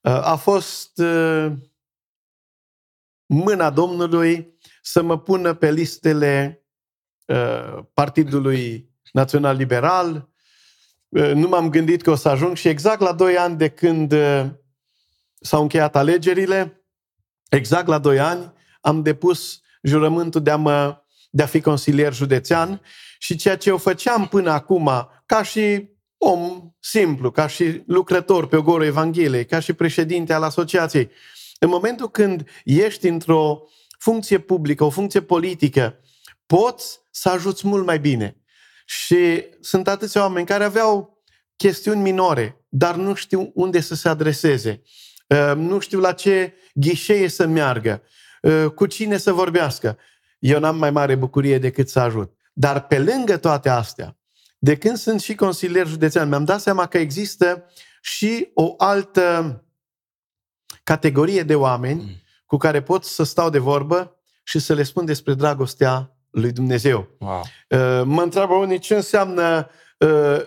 Uh, A fost uh, mâna Domnului să mă pună pe listele uh, Partidului Național Liberal. Uh, Nu m-am gândit că o să ajung și exact la doi ani de când uh, s-au încheiat alegerile, exact la doi ani, am depus jurământul de a, mă, de a fi consilier județean și ceea ce eu făceam până acum, ca și om simplu, ca și lucrător pe ogorul Evangheliei, ca și președinte al asociației, în momentul când ești într-o funcție publică, o funcție politică, poți să ajuți mult mai bine. Și sunt atâția oameni care aveau chestiuni minore, dar nu știu unde să se adreseze, Uh, nu știu la ce ghișee să meargă, uh, cu cine să vorbească. Eu n-am mai mare bucurie decât să ajut. Dar pe lângă toate astea, de când sunt și consilier județean, mi-am dat seama că există și o altă categorie de oameni cu care pot să stau de vorbă și să le spun despre dragostea lui Dumnezeu. Wow. Uh, Mă întreabă unii ce înseamnă uh,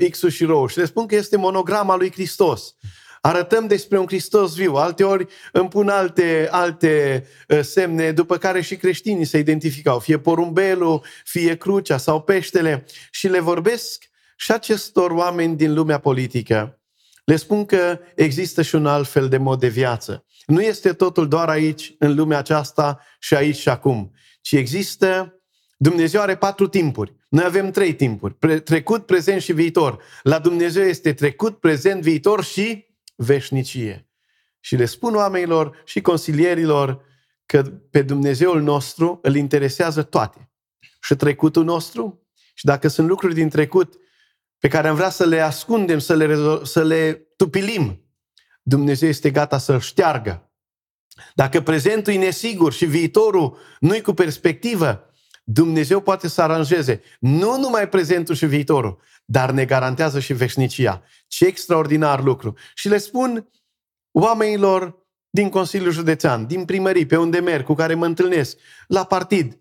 uh, X-ul și roul și le spun că este monograma lui Hristos. Arătăm despre un Hristos viu, alte ori îmi pun alte, alte uh, semne după care și creștinii se identificau, fie porumbelul, fie crucea sau peștele și le vorbesc și acestor oameni din lumea politică. Le spun că există și un alt fel de mod de viață. Nu este totul doar aici, în lumea aceasta și aici și acum, ci există Dumnezeu are patru timpuri. Noi avem trei timpuri. Pre- trecut, prezent și viitor. La Dumnezeu este trecut, prezent, viitor și veșnicie. Și le spun oamenilor și consilierilor că pe Dumnezeul nostru îl interesează toate. Și trecutul nostru, și dacă sunt lucruri din trecut pe care am vrea să le ascundem, să le, rezo- să le tupilim, Dumnezeu este gata să-l șteargă. Dacă prezentul e nesigur și viitorul nu-i cu perspectivă, Dumnezeu poate să aranjeze nu numai prezentul și viitorul, dar ne garantează și veșnicia. Ce extraordinar lucru! Și le spun oamenilor din Consiliul Județean, din primării, pe unde merg, cu care mă întâlnesc, la partid,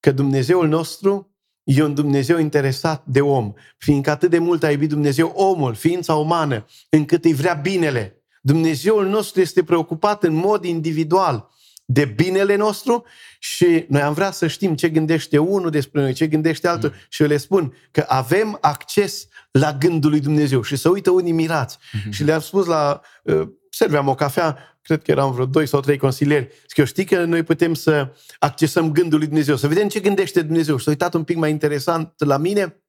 că Dumnezeul nostru e un Dumnezeu interesat de om, fiindcă atât de mult a iubit Dumnezeu omul, ființa umană, încât îi vrea binele. Dumnezeul nostru este preocupat în mod individual de binele nostru și noi am vrea să știm ce gândește unul despre noi, ce gândește altul mm. și eu le spun că avem acces la gândul lui Dumnezeu și să uită unii mirați. Mm-hmm. Și le-am spus la... Uh, serveam o cafea, cred că eram vreo doi sau trei consilieri. Zic eu, știi că noi putem să accesăm gândul lui Dumnezeu, să vedem ce gândește Dumnezeu. Și s-a uitat un pic mai interesant la mine.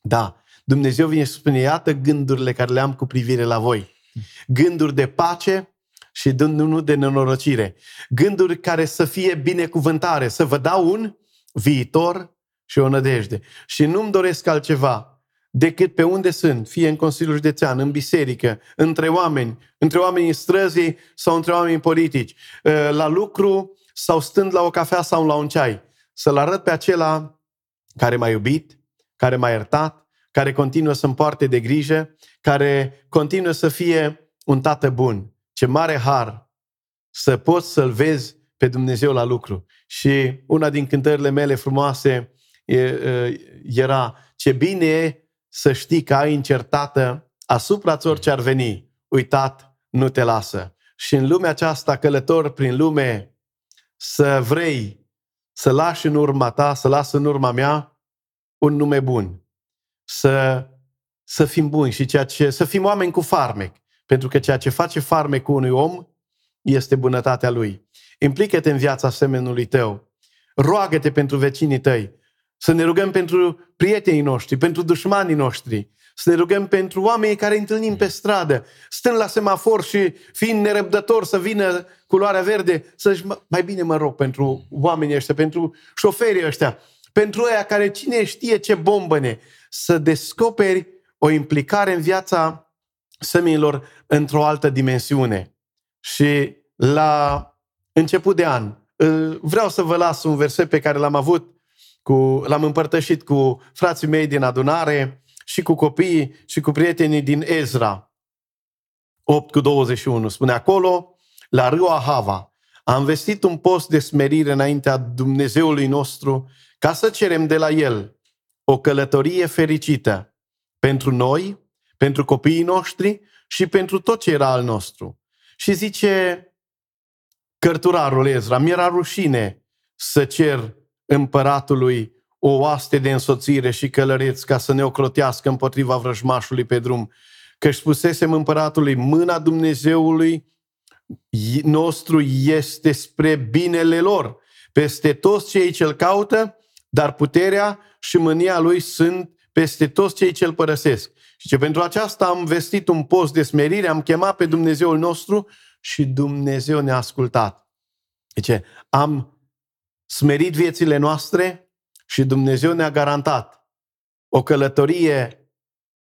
Da, Dumnezeu vine și spune, iată gândurile care le am cu privire la voi. Gânduri de pace, și nu de nenorocire. Gânduri care să fie binecuvântare, să vă dau un viitor și o nădejde. Și nu-mi doresc altceva decât pe unde sunt, fie în Consiliul Județean, în biserică, între oameni, între oamenii străzii sau între oameni politici, la lucru sau stând la o cafea sau la un ceai, să-l arăt pe acela care m-a iubit, care m-a iertat, care continuă să-mi poarte de grijă, care continuă să fie un tată bun. Ce mare har să poți să-L vezi pe Dumnezeu la lucru. Și una din cântările mele frumoase era ce bine e să știi că ai încertată asupra-ți orice ar veni. Uitat, nu te lasă. Și în lumea aceasta, călător prin lume, să vrei să lași în urma ta, să las în urma mea un nume bun. Să, să fim buni și ceea ce, să fim oameni cu farmec. Pentru că ceea ce face farmecul unui om este bunătatea lui. Implică-te în viața semenului tău. Roagă-te pentru vecinii tăi. Să ne rugăm pentru prietenii noștri, pentru dușmanii noștri. Să ne rugăm pentru oamenii care întâlnim pe stradă, stând la semafor și fiind nerăbdător să vină culoarea verde, să-și, mai bine mă rog pentru oamenii ăștia, pentru șoferii ăștia, pentru ăia care cine știe ce bombăne, să descoperi o implicare în viața seminilor într-o altă dimensiune. Și la început de an, vreau să vă las un verset pe care l-am avut, cu, l-am împărtășit cu frații mei din adunare și cu copiii și cu prietenii din Ezra. 8 cu 21. Spune acolo, la râul Ahava, am vestit un post de smerire înaintea Dumnezeului nostru ca să cerem de la El o călătorie fericită pentru noi, pentru copiii noștri și pentru tot ce era al nostru. Și zice cărturarul Ezra, mi-era rușine să cer împăratului o oaste de însoțire și călăreți ca să ne ocrotească împotriva vrăjmașului pe drum. Că își spusesem împăratului, mâna Dumnezeului nostru este spre binele lor, peste toți cei ce îl caută, dar puterea și mânia lui sunt peste toți cei ce îl părăsesc. Și ce pentru aceasta am vestit un post de smerire, am chemat pe Dumnezeul nostru și Dumnezeu ne-a ascultat. Deci, am smerit viețile noastre și Dumnezeu ne-a garantat o călătorie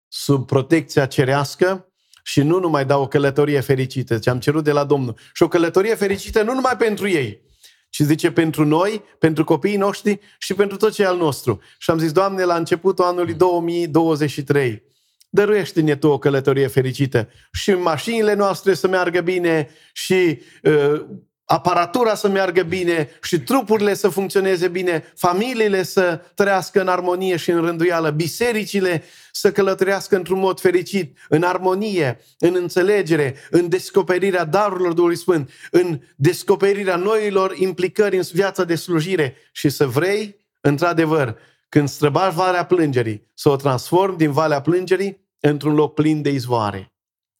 sub protecția cerească și nu numai da o călătorie fericită, ce am cerut de la Domnul. Și o călătorie fericită nu numai pentru ei, ci zice pentru noi, pentru copiii noștri și pentru tot ce al nostru. Și am zis, Doamne, la începutul anului 2023, dăruiește-ne Tu o călătorie fericită și mașinile noastre să meargă bine și uh, aparatura să meargă bine și trupurile să funcționeze bine, familiile să trăiască în armonie și în rânduială, bisericile să călătorească într-un mod fericit, în armonie, în înțelegere, în descoperirea darurilor Duhului Sfânt, în descoperirea noilor implicări în viața de slujire și să vrei, într-adevăr, când străbași Valea Plângerii, să o transform din Valea Plângerii într-un loc plin de izvoare.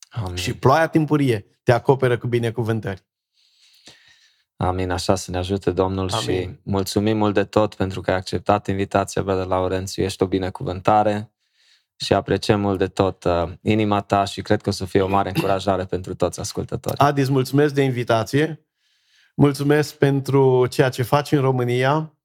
Amin. Și ploaia timpurie te acoperă cu binecuvântări. Amin, așa să ne ajute Domnul Amin. și mulțumim mult de tot pentru că ai acceptat invitația, Brother Laurențiu, ești o binecuvântare și apreciem mult de tot uh, inima ta și cred că o să fie o mare încurajare pentru toți ascultătorii. Adi, îți mulțumesc de invitație, mulțumesc pentru ceea ce faci în România,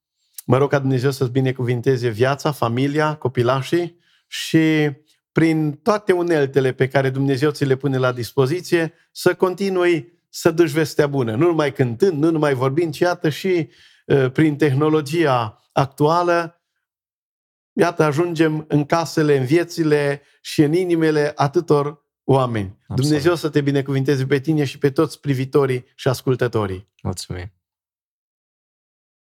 mă rog ca Dumnezeu să-ți binecuvinteze viața, familia, copilașii și prin toate uneltele pe care Dumnezeu ți le pune la dispoziție, să continui să duci vestea bună. Nu numai cântând, nu numai vorbind, ci iată și uh, prin tehnologia actuală, iată, ajungem în casele, în viețile și în inimile atâtor oameni. Absolut. Dumnezeu să te binecuvinteze pe tine și pe toți privitorii și ascultătorii. Mulțumim!